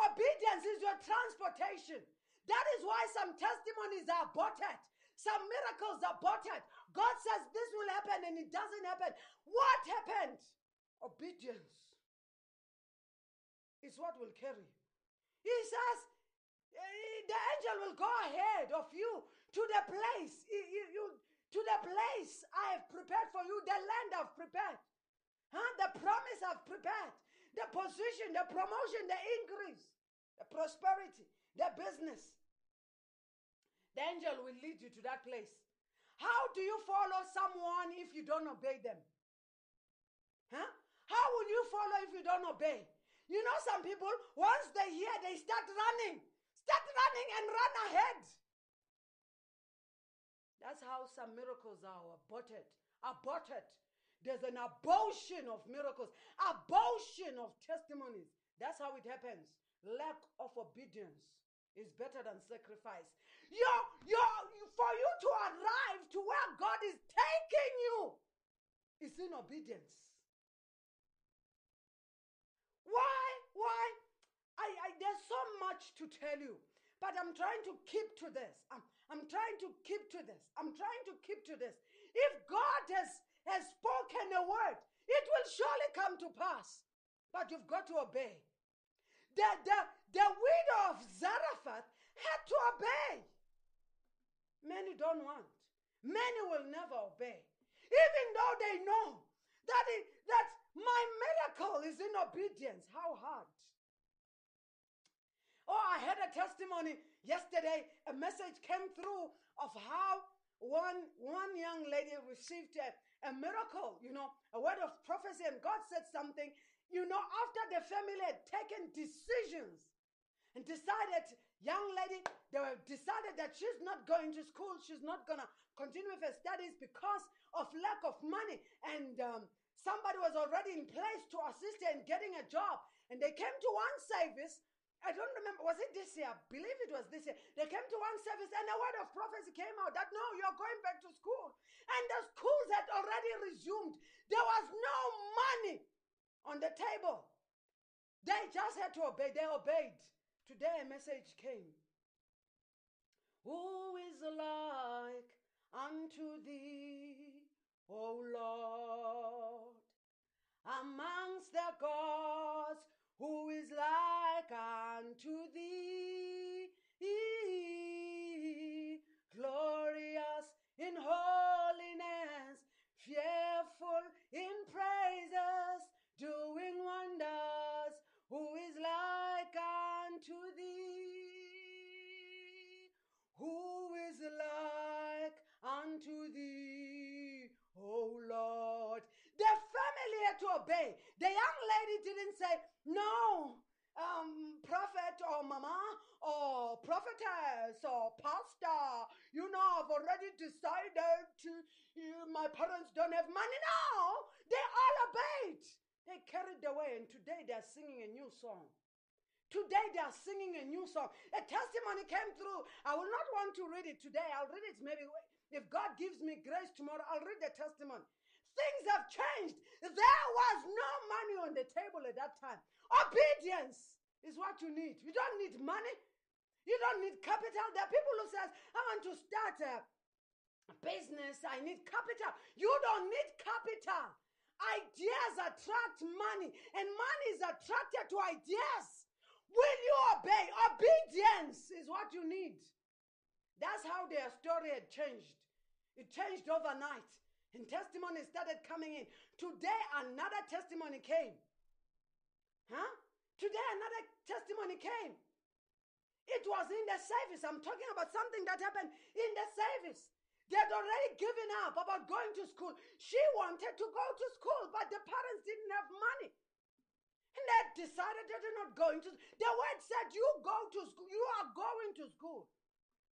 Obedience is your transportation. That is why some testimonies are aborted. Some miracles are aborted. God says this will happen and it doesn't happen. What happened? Obedience is what will carry. He says eh, the angel will go ahead of you to the place you, you- to the place I have prepared for you, the land I've prepared, huh? the promise I've prepared, the position, the promotion, the increase, the prosperity, the business. The angel will lead you to that place. How do you follow someone if you don't obey them? Huh? How will you follow if you don't obey? You know, some people, once they hear, they start running, start running and run ahead. That's how some miracles are aborted. Aborted. There's an abortion of miracles, abortion of testimonies. That's how it happens. Lack of obedience is better than sacrifice. Your, your, for you to arrive to where God is taking you is in obedience. Why? Why? I, I there's so much to tell you, but I'm trying to keep to this. I'm, I'm trying to keep to this. I'm trying to keep to this. If God has has spoken a word, it will surely come to pass. But you've got to obey. The, the, the widow of Zarephath had to obey. Many don't want. Many will never obey. Even though they know that, it, that my miracle is in obedience. How hard? Oh, I had a testimony yesterday. A message came through of how one, one young lady received a, a miracle, you know, a word of prophecy, and God said something, you know, after the family had taken decisions and decided, young lady, they were decided that she's not going to school, she's not gonna continue with her studies because of lack of money. And um, somebody was already in place to assist her in getting a job. And they came to one service. I don't remember, was it this year? I believe it was this year. They came to one service and a word of prophecy came out that no, you're going back to school. And the schools had already resumed. There was no money on the table. They just had to obey. They obeyed. Today a message came. Who is like unto thee, O Lord? Amongst the gods, who is like unto thee? Obey. The young lady didn't say, No, um, prophet or mama or prophetess or pastor, you know, I've already decided to, you, my parents don't have money. No, they all obeyed. They carried the way, and today they're singing a new song. Today they are singing a new song. A testimony came through. I will not want to read it today. I'll read it maybe if God gives me grace tomorrow. I'll read the testimony. Things have changed. There was no money on the table at that time. Obedience is what you need. You don't need money. You don't need capital. There are people who says, "I want to start a business. I need capital." You don't need capital. Ideas attract money, and money is attracted to ideas. Will you obey? Obedience is what you need. That's how their story had changed. It changed overnight. And testimonies started coming in. Today, another testimony came. Huh? Today, another testimony came. It was in the service. I'm talking about something that happened in the service. They had already given up about going to school. She wanted to go to school, but the parents didn't have money. And they decided that they're not going to. The word said, You go to school. You are going to school.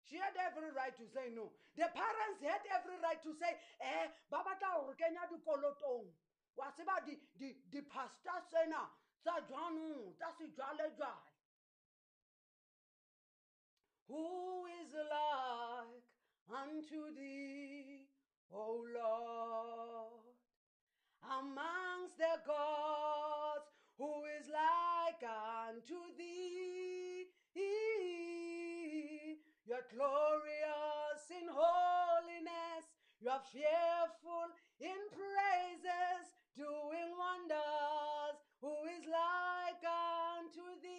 She had every right to say no. The parents had every right to say, eh, ba batla hore kenya dikolotong. Wa tseba di di di pastor sena tsa jwanong tsa sejwalejwale. Who is like unto thee, O Lord? Amongst the gods, who is like unto thee? You're glorious in holiness, you're fearful in praises, doing wonders. Who is like unto thee?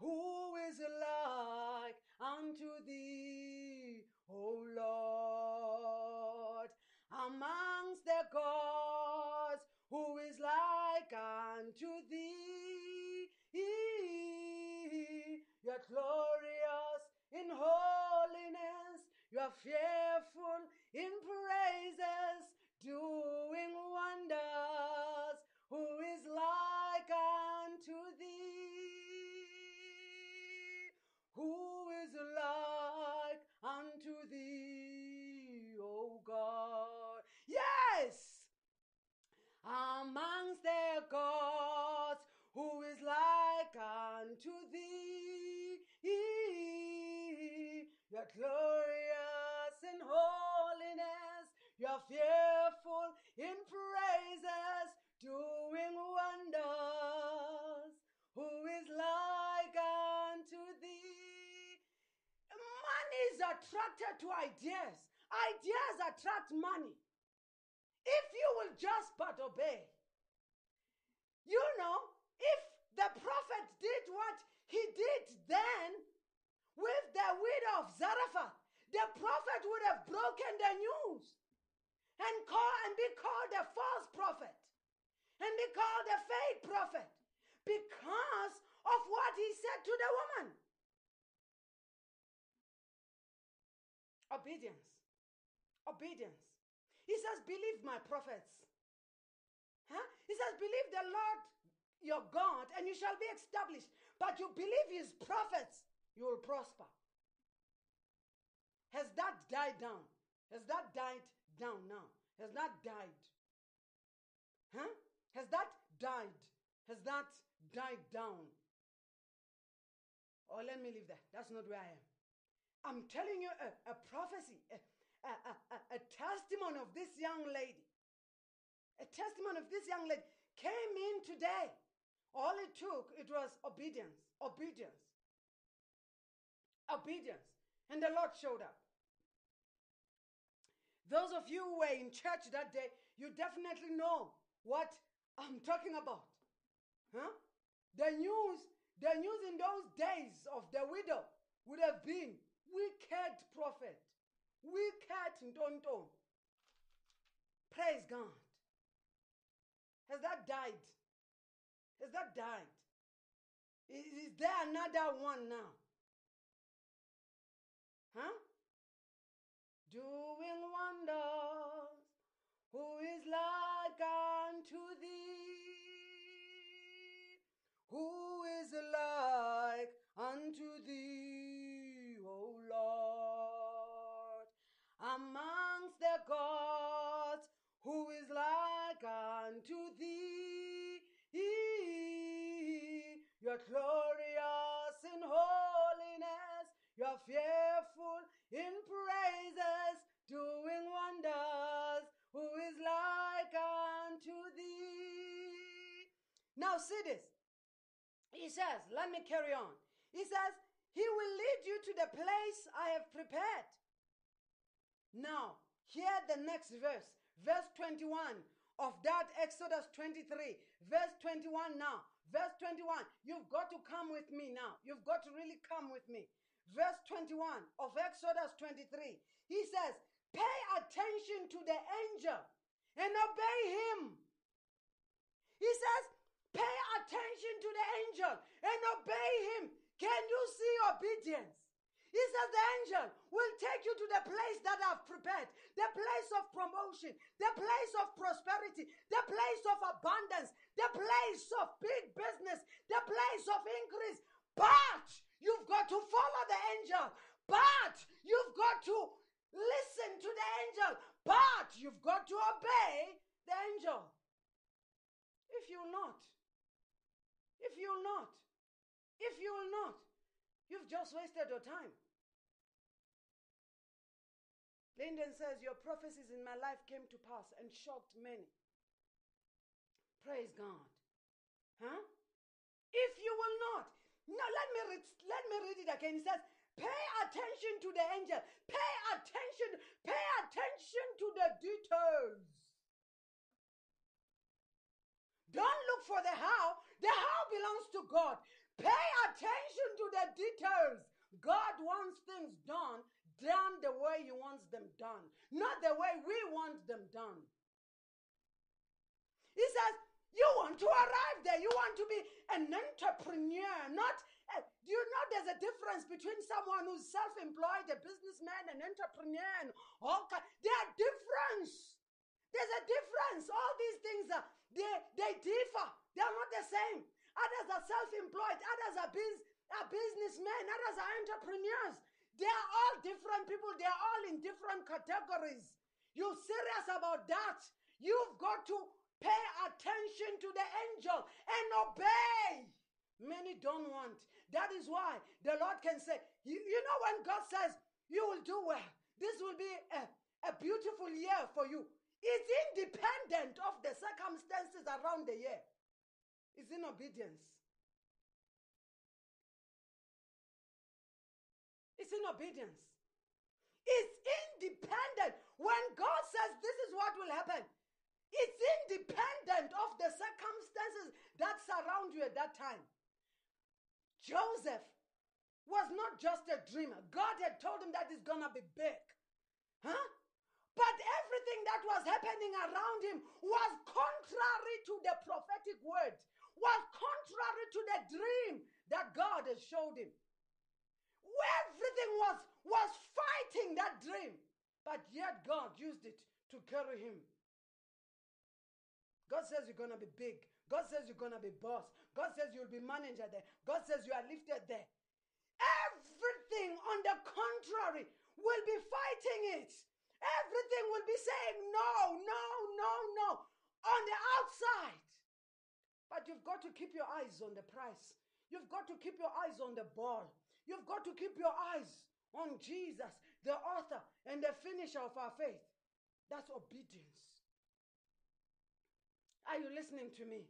Who is like unto thee, O Lord? Amongst the gods, who is like unto thee? You're glorious in holiness, you're fearful in praises, doing wonders. Who is like unto thee? Who is like unto thee, O God? Yes! Amongst the gods, who is like unto thee? You're glorious you're fearful in praises, doing wonders. Who is like unto thee? Money is attracted to ideas. Ideas attract money. If you will just but obey. You know, if the prophet did what he did then with the widow of Zarephath, the prophet would have broken the news and call and be called a false prophet and be called a fake prophet because of what he said to the woman. Obedience. Obedience. He says, Believe my prophets. Huh? He says, Believe the Lord your God, and you shall be established. But you believe his prophets, you will prosper. Has that died down? Has that died down now? Has that died? Huh? Has that died? Has that died down? Oh, let me leave that. That's not where I am. I'm telling you a, a prophecy, a, a, a, a testimony of this young lady. A testimony of this young lady came in today. All it took, it was obedience, obedience, obedience. And the Lord showed up. Those of you who were in church that day, you definitely know what I'm talking about. Huh? The news, the news in those days of the widow would have been wicked prophet, wicked Ntonton. Praise God. Has that died? Has that died? Is, is there another one now? Huh? Doing wonders, who is like unto thee? Who is like unto thee, O Lord? Amongst the gods, who is like unto thee? You're glorious Now, see this. He says, let me carry on. He says, He will lead you to the place I have prepared. Now, hear the next verse, verse 21 of that Exodus 23, verse 21 now. Verse 21, you've got to come with me now. You've got to really come with me. verse 21 of Exodus 23. He says, Pay attention to the angel and obey him. He says, Pay attention to the angel and obey him. Can you see obedience? He says the angel will take you to the place that I've prepared, the place of promotion, the place of prosperity, the place of abundance, the place of big business, the place of increase. But you've got to follow the angel. But you've got to listen to the angel. But you've got to obey the angel. If you're not, if you'll not, if you will not, you've just wasted your time. Linden says, Your prophecies in my life came to pass and shocked many. Praise God. Huh? If you will not. No, let me read, let me read it again. He says, Pay attention to the angel. Pay attention. Pay attention to the details. Don't look for the how. The how belongs to God. Pay attention to the details. God wants things done done the way He wants them done, not the way we want them done. He says, You want to arrive there. You want to be an entrepreneur, not. Do you know there's a difference between someone who's self-employed, a businessman, an entrepreneur, and all kind? There are difference. There's a difference. All these things are they they differ. They are not the same. Others are self-employed. Others are, biz, are businessmen. Others are entrepreneurs. They are all different people. They are all in different categories. You're serious about that? You've got to pay attention to the angel and obey. Many don't want. That is why the Lord can say, you, you know, when God says, you will do well, this will be a, a beautiful year for you. It's independent of the circumstances around the year. It's in obedience. It's in obedience. It's independent. When God says this is what will happen, it's independent of the circumstances that surround you at that time. Joseph was not just a dreamer. God had told him that going to be big. Huh? But everything that was happening around him was contrary to the prophetic word, was contrary to the dream that God had showed him. Everything was, was fighting that dream, but yet God used it to carry him. God says you're going to be big. God says you're going to be boss. God says you'll be manager there. God says you are lifted there. Everything on the contrary will be fighting it. Everything will be saying no, no, no, no on the outside. But you've got to keep your eyes on the price. You've got to keep your eyes on the ball. You've got to keep your eyes on Jesus, the author and the finisher of our faith. That's obedience. Are you listening to me?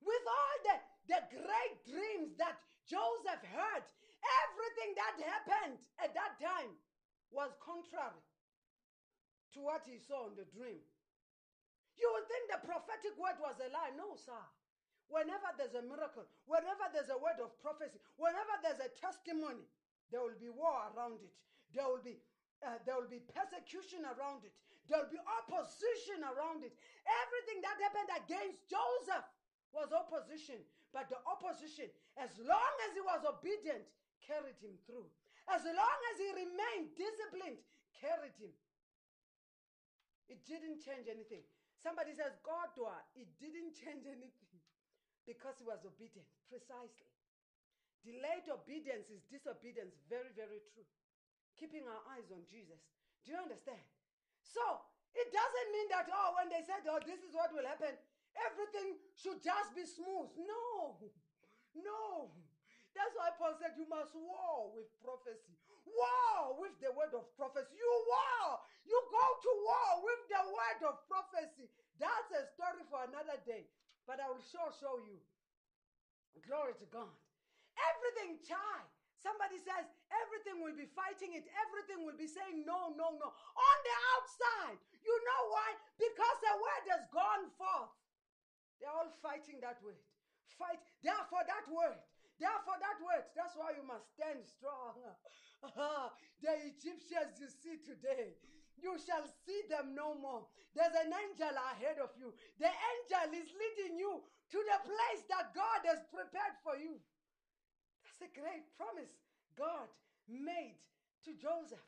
With all the, the great dreams that Joseph heard, everything that happened at that time was contrary to what he saw in the dream. You would think the prophetic word was a lie. No, sir. Whenever there's a miracle, whenever there's a word of prophecy, whenever there's a testimony, there will be war around it. There will be uh, there will be persecution around it. There will be opposition around it. Everything that happened against Joseph was opposition. But the opposition, as long as he was obedient, carried him through. As long as he remained disciplined, carried him. It didn't change anything. Somebody says, God, it didn't change anything because he was obedient. Precisely. Delayed obedience is disobedience. Very, very true. Keeping our eyes on Jesus. Do you understand? So, it doesn't mean that, oh, when they said, oh, this is what will happen, everything should just be smooth. No. No. That's why Paul said you must war with prophecy. War with the word of prophecy. You war. You go to war with the word of prophecy. That's a story for another day. But I will sure show you. Glory to God. Everything, chai. Somebody says everything will be fighting it. Everything will be saying no, no, no. On the outside. You know why? Because the word has gone forth. They're all fighting that word. Fight. Therefore, that word, Therefore, that word, that's why you must stand strong. the Egyptians you see today, you shall see them no more. There's an angel ahead of you. The angel is leading you to the place that God has prepared for you. That's a great promise God made to Joseph.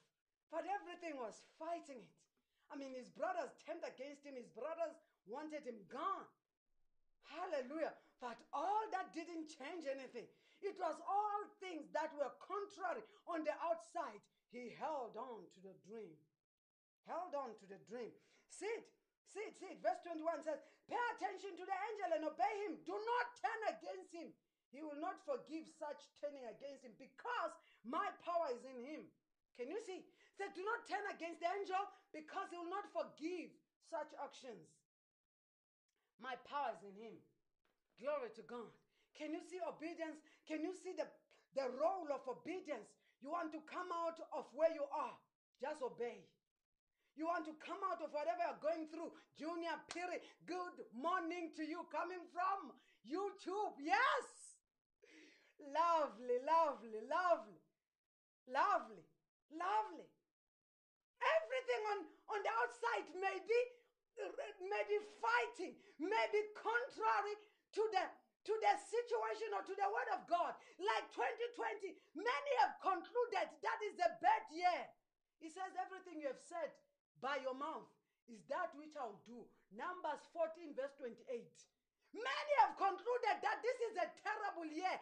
But everything was fighting it. I mean, his brothers turned against him, his brothers wanted him gone. Hallelujah. But all that didn't change anything. It was all things that were contrary on the outside. He held on to the dream. Held on to the dream. See it. See it. See it. Verse 21 says, Pay attention to the angel and obey him. Do not turn against him. He will not forgive such turning against him because my power is in him. Can you see? Say, do not turn against the angel because he will not forgive such actions. My power is in him. Glory to God. Can you see obedience? Can you see the, the role of obedience? You want to come out of where you are, just obey. You want to come out of whatever you're going through. Junior Piri, good morning to you coming from YouTube. Yes. Lovely, lovely, lovely, lovely, lovely. Everything on, on the outside may be may be fighting, may be contrary to the to the situation or to the word of God. Like 2020, many have concluded that is a bad year. He says, Everything you have said by your mouth is that which I'll do. Numbers 14, verse 28. Many have concluded that this is a terrible year.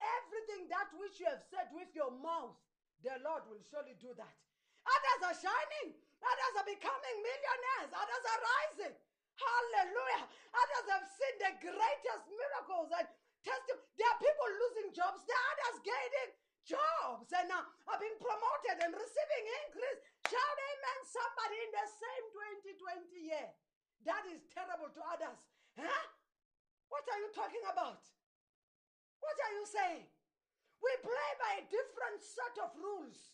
Everything that which you have said with your mouth, the Lord will surely do that. Others are shining. Others are becoming millionaires. Others are rising. Hallelujah. Others have seen the greatest miracles and testimony. There are people losing jobs. There are others gaining jobs and uh, are being promoted and receiving increase. Shout amen, somebody in the same 2020 year. That is terrible to others. Huh? What are you talking about? What are you saying? We play by a different set of rules.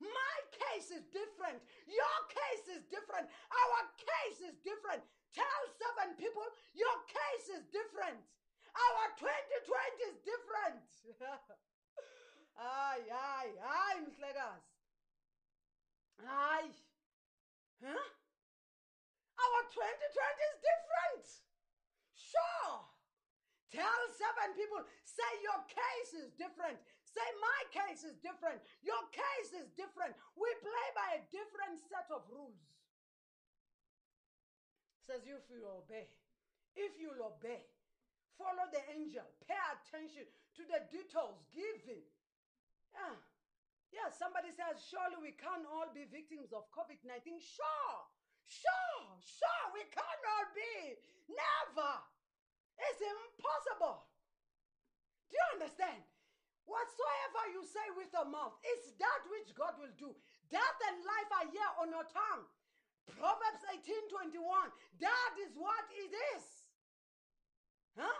My case is different. Your case is different. Our case is different. Tell seven people your case is different. Our 2020 is different. ay, ay, ay, Mhlegas. Ay. Huh? Our 2020 is different. Sure. Tell seven people, say your case is different. Say my case is different. Your case is different. We play by a different set of rules. Says you if you obey, if you'll obey, follow the angel, pay attention to the details given. Yeah. Yeah, somebody says, surely we can't all be victims of COVID 19. Sure, sure, sure, we cannot be. Never. It's impossible. Do you understand? Whatsoever you say with your mouth is that which God will do. Death and life are here on your tongue. Proverbs 18 21. That is what it is. Huh?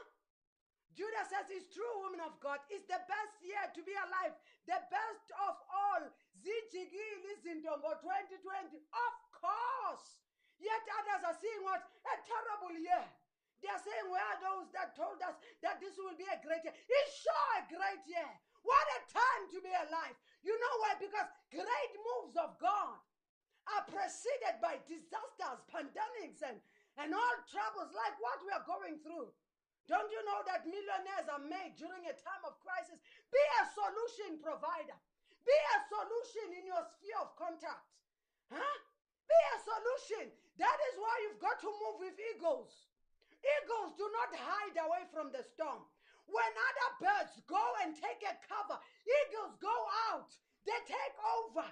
Judah says it's true, woman of God. It's the best year to be alive. The best of all. Zijigili Zindongo 2020. Of course. Yet others are seeing what? A terrible year. They are saying, Where are those that told us that this will be a great year? It's sure a great year. What a time to be alive. You know why? Because great moves of God are preceded by disasters, pandemics, and, and all troubles like what we are going through. Don't you know that millionaires are made during a time of crisis? Be a solution provider. Be a solution in your sphere of contact. Huh? Be a solution. That is why you've got to move with eagles. Eagles do not hide away from the storm. When other birds go and take a cover, eagles go out. They take over.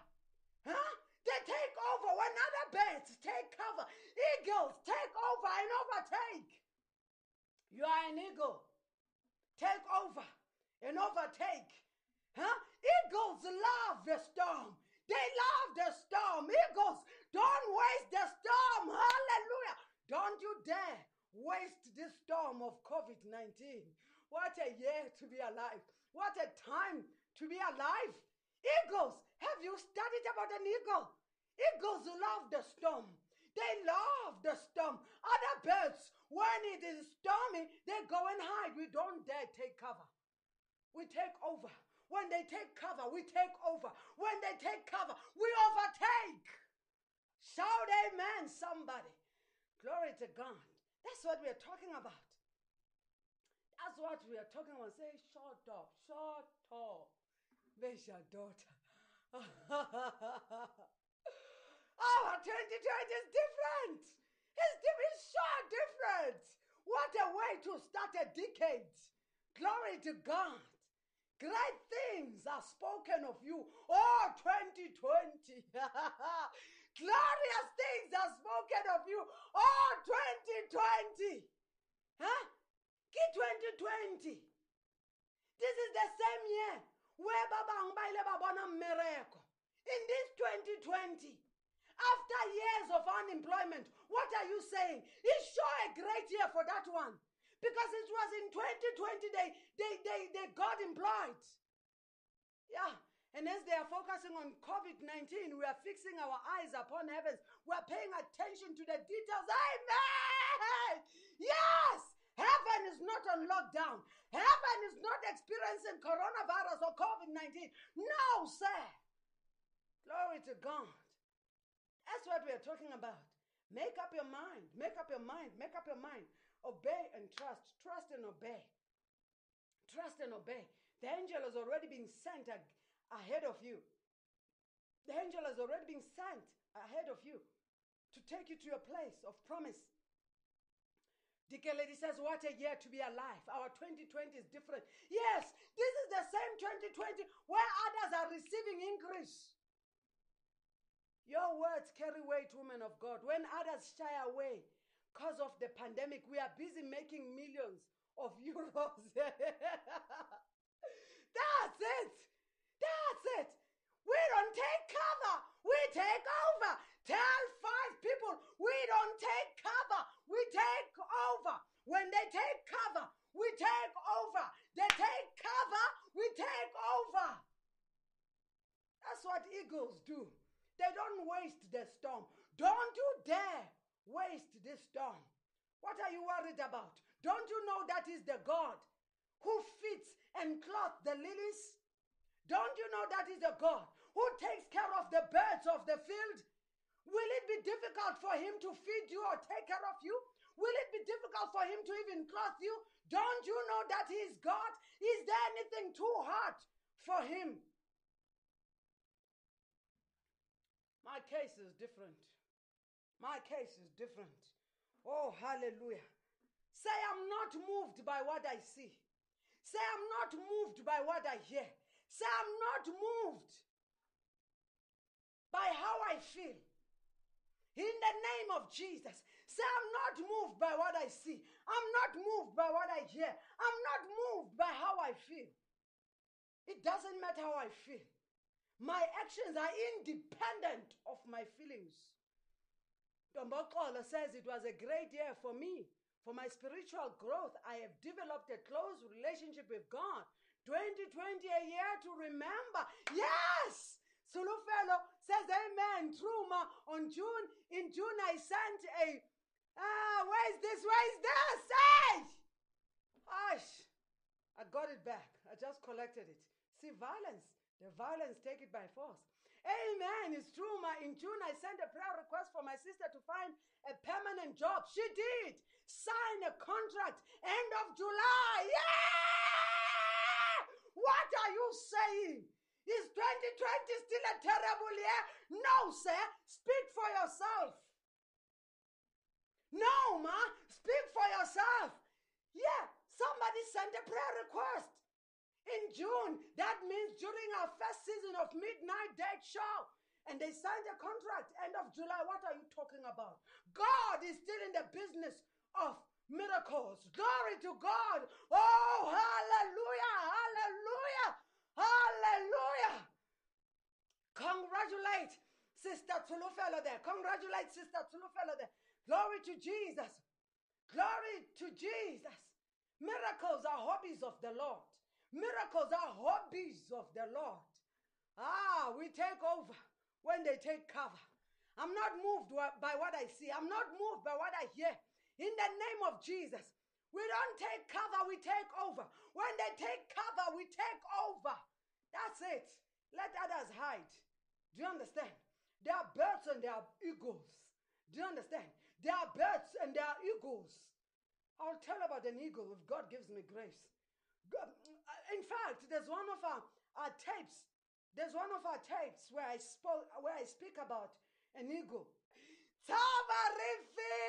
Huh? They take over. When other birds take cover, eagles take over and overtake. You are an eagle. Take over and overtake. Huh? Eagles love the storm. They love the storm. Eagles don't waste the storm. Hallelujah. Don't you dare waste this storm of COVID 19. What a year to be alive. What a time to be alive. Eagles, have you studied about an eagle? Eagles love the storm. They love the storm. Other birds, when it is stormy, they go and hide. We don't dare take cover. We take over. When they take cover, we take over. When they take cover, we overtake. Shout amen, somebody. Glory to God. That's what we are talking about. That's what we are talking about. Say, shut up, shut up. Where's your daughter? Oh, our 2020 is different. It's, di- it's so different. What a way to start a decade. Glory to God. Great things are spoken of you. Oh, 2020. Glorious things are spoken of you. Oh, 2020. Huh? Ke 2020. This is the same year where babang ba ile ba bona mmereko. In this 2020, after years of unemployment, what are you saying? It's sure a great year for that one. Because it was in 2020 they they they, they got employed. Yeah. And as they are focusing on COVID 19, we are fixing our eyes upon heavens. We are paying attention to the details. Amen. Yes. Heaven is not on lockdown. Heaven is not experiencing coronavirus or COVID 19. No, sir. Glory to God. That's what we are talking about. Make up your mind. Make up your mind. Make up your mind. Obey and trust. Trust and obey. Trust and obey. The angel has already been sent a- ahead of you. The angel has already been sent ahead of you to take you to your place of promise. Dikeledi says, What a year to be alive. Our 2020 is different. Yes, this is the same 2020 where others are receiving increase. Your words carry weight, women of God. When others shy away because of the pandemic, we are busy making millions of euros. That's it. That's it. We don't take cover. We take over. Tell five people we don't take cover. We take over. When they take cover, we take over. They take cover, we take over. That's what eagles do. They don't waste the storm. Don't you dare waste this storm. What are you worried about? Don't you know that is the God who feeds and clothes the lilies? Don't you know that is the God who takes care of the birds of the field? Will it be difficult for him to feed you or take care of you? Will it be difficult for him to even clothe you? Don't you know that he is God? Is there anything too hard for him? My case is different. My case is different. Oh, hallelujah. Say, I'm not moved by what I see. Say, I'm not moved by what I hear. Say, I'm not moved by how I feel. In the name of Jesus. Say, I'm not moved by what I see. I'm not moved by what I hear. I'm not moved by how I feel. It doesn't matter how I feel. My actions are independent of my feelings. Dombokola says it was a great year for me. For my spiritual growth, I have developed a close relationship with God. 2020, a year to remember. Yes! Sulufelo says amen. Truma on June. In June, I sent a. Ah, where is this? Where is this? Hey! Hush. I got it back. I just collected it. See, violence. The violence take it by force. Amen. It's true. Ma. In June, I sent a prayer request for my sister to find a permanent job. She did. Sign a contract. End of July. Yeah! What are you saying? Is 2020 still a terrible year? No, sir. Speak for yourself. No, ma. Speak for yourself. Yeah, somebody sent a prayer request in June. That means during our first season of Midnight Date Show. And they signed a contract end of July. What are you talking about? God is still in the business of miracles. Glory to God. Oh, hallelujah, hallelujah, hallelujah. Congratulate Sister Tulufelo there. Congratulate Sister Tulufelo there. Glory to Jesus. Glory to Jesus. Miracles are hobbies of the Lord. Miracles are hobbies of the Lord. Ah, we take over when they take cover. I'm not moved by what I see. I'm not moved by what I hear. In the name of Jesus, We don't take cover, we take over. When they take cover, we take over. That's it. Let others hide. Do you understand? There are birds and there are eagles. Do you understand? There are birds and there are eagles. I'll tell about an eagle if God gives me grace. God- in fact, there's one of our, our tapes. There's one of our tapes where I spoke where I speak about an. Tavarifi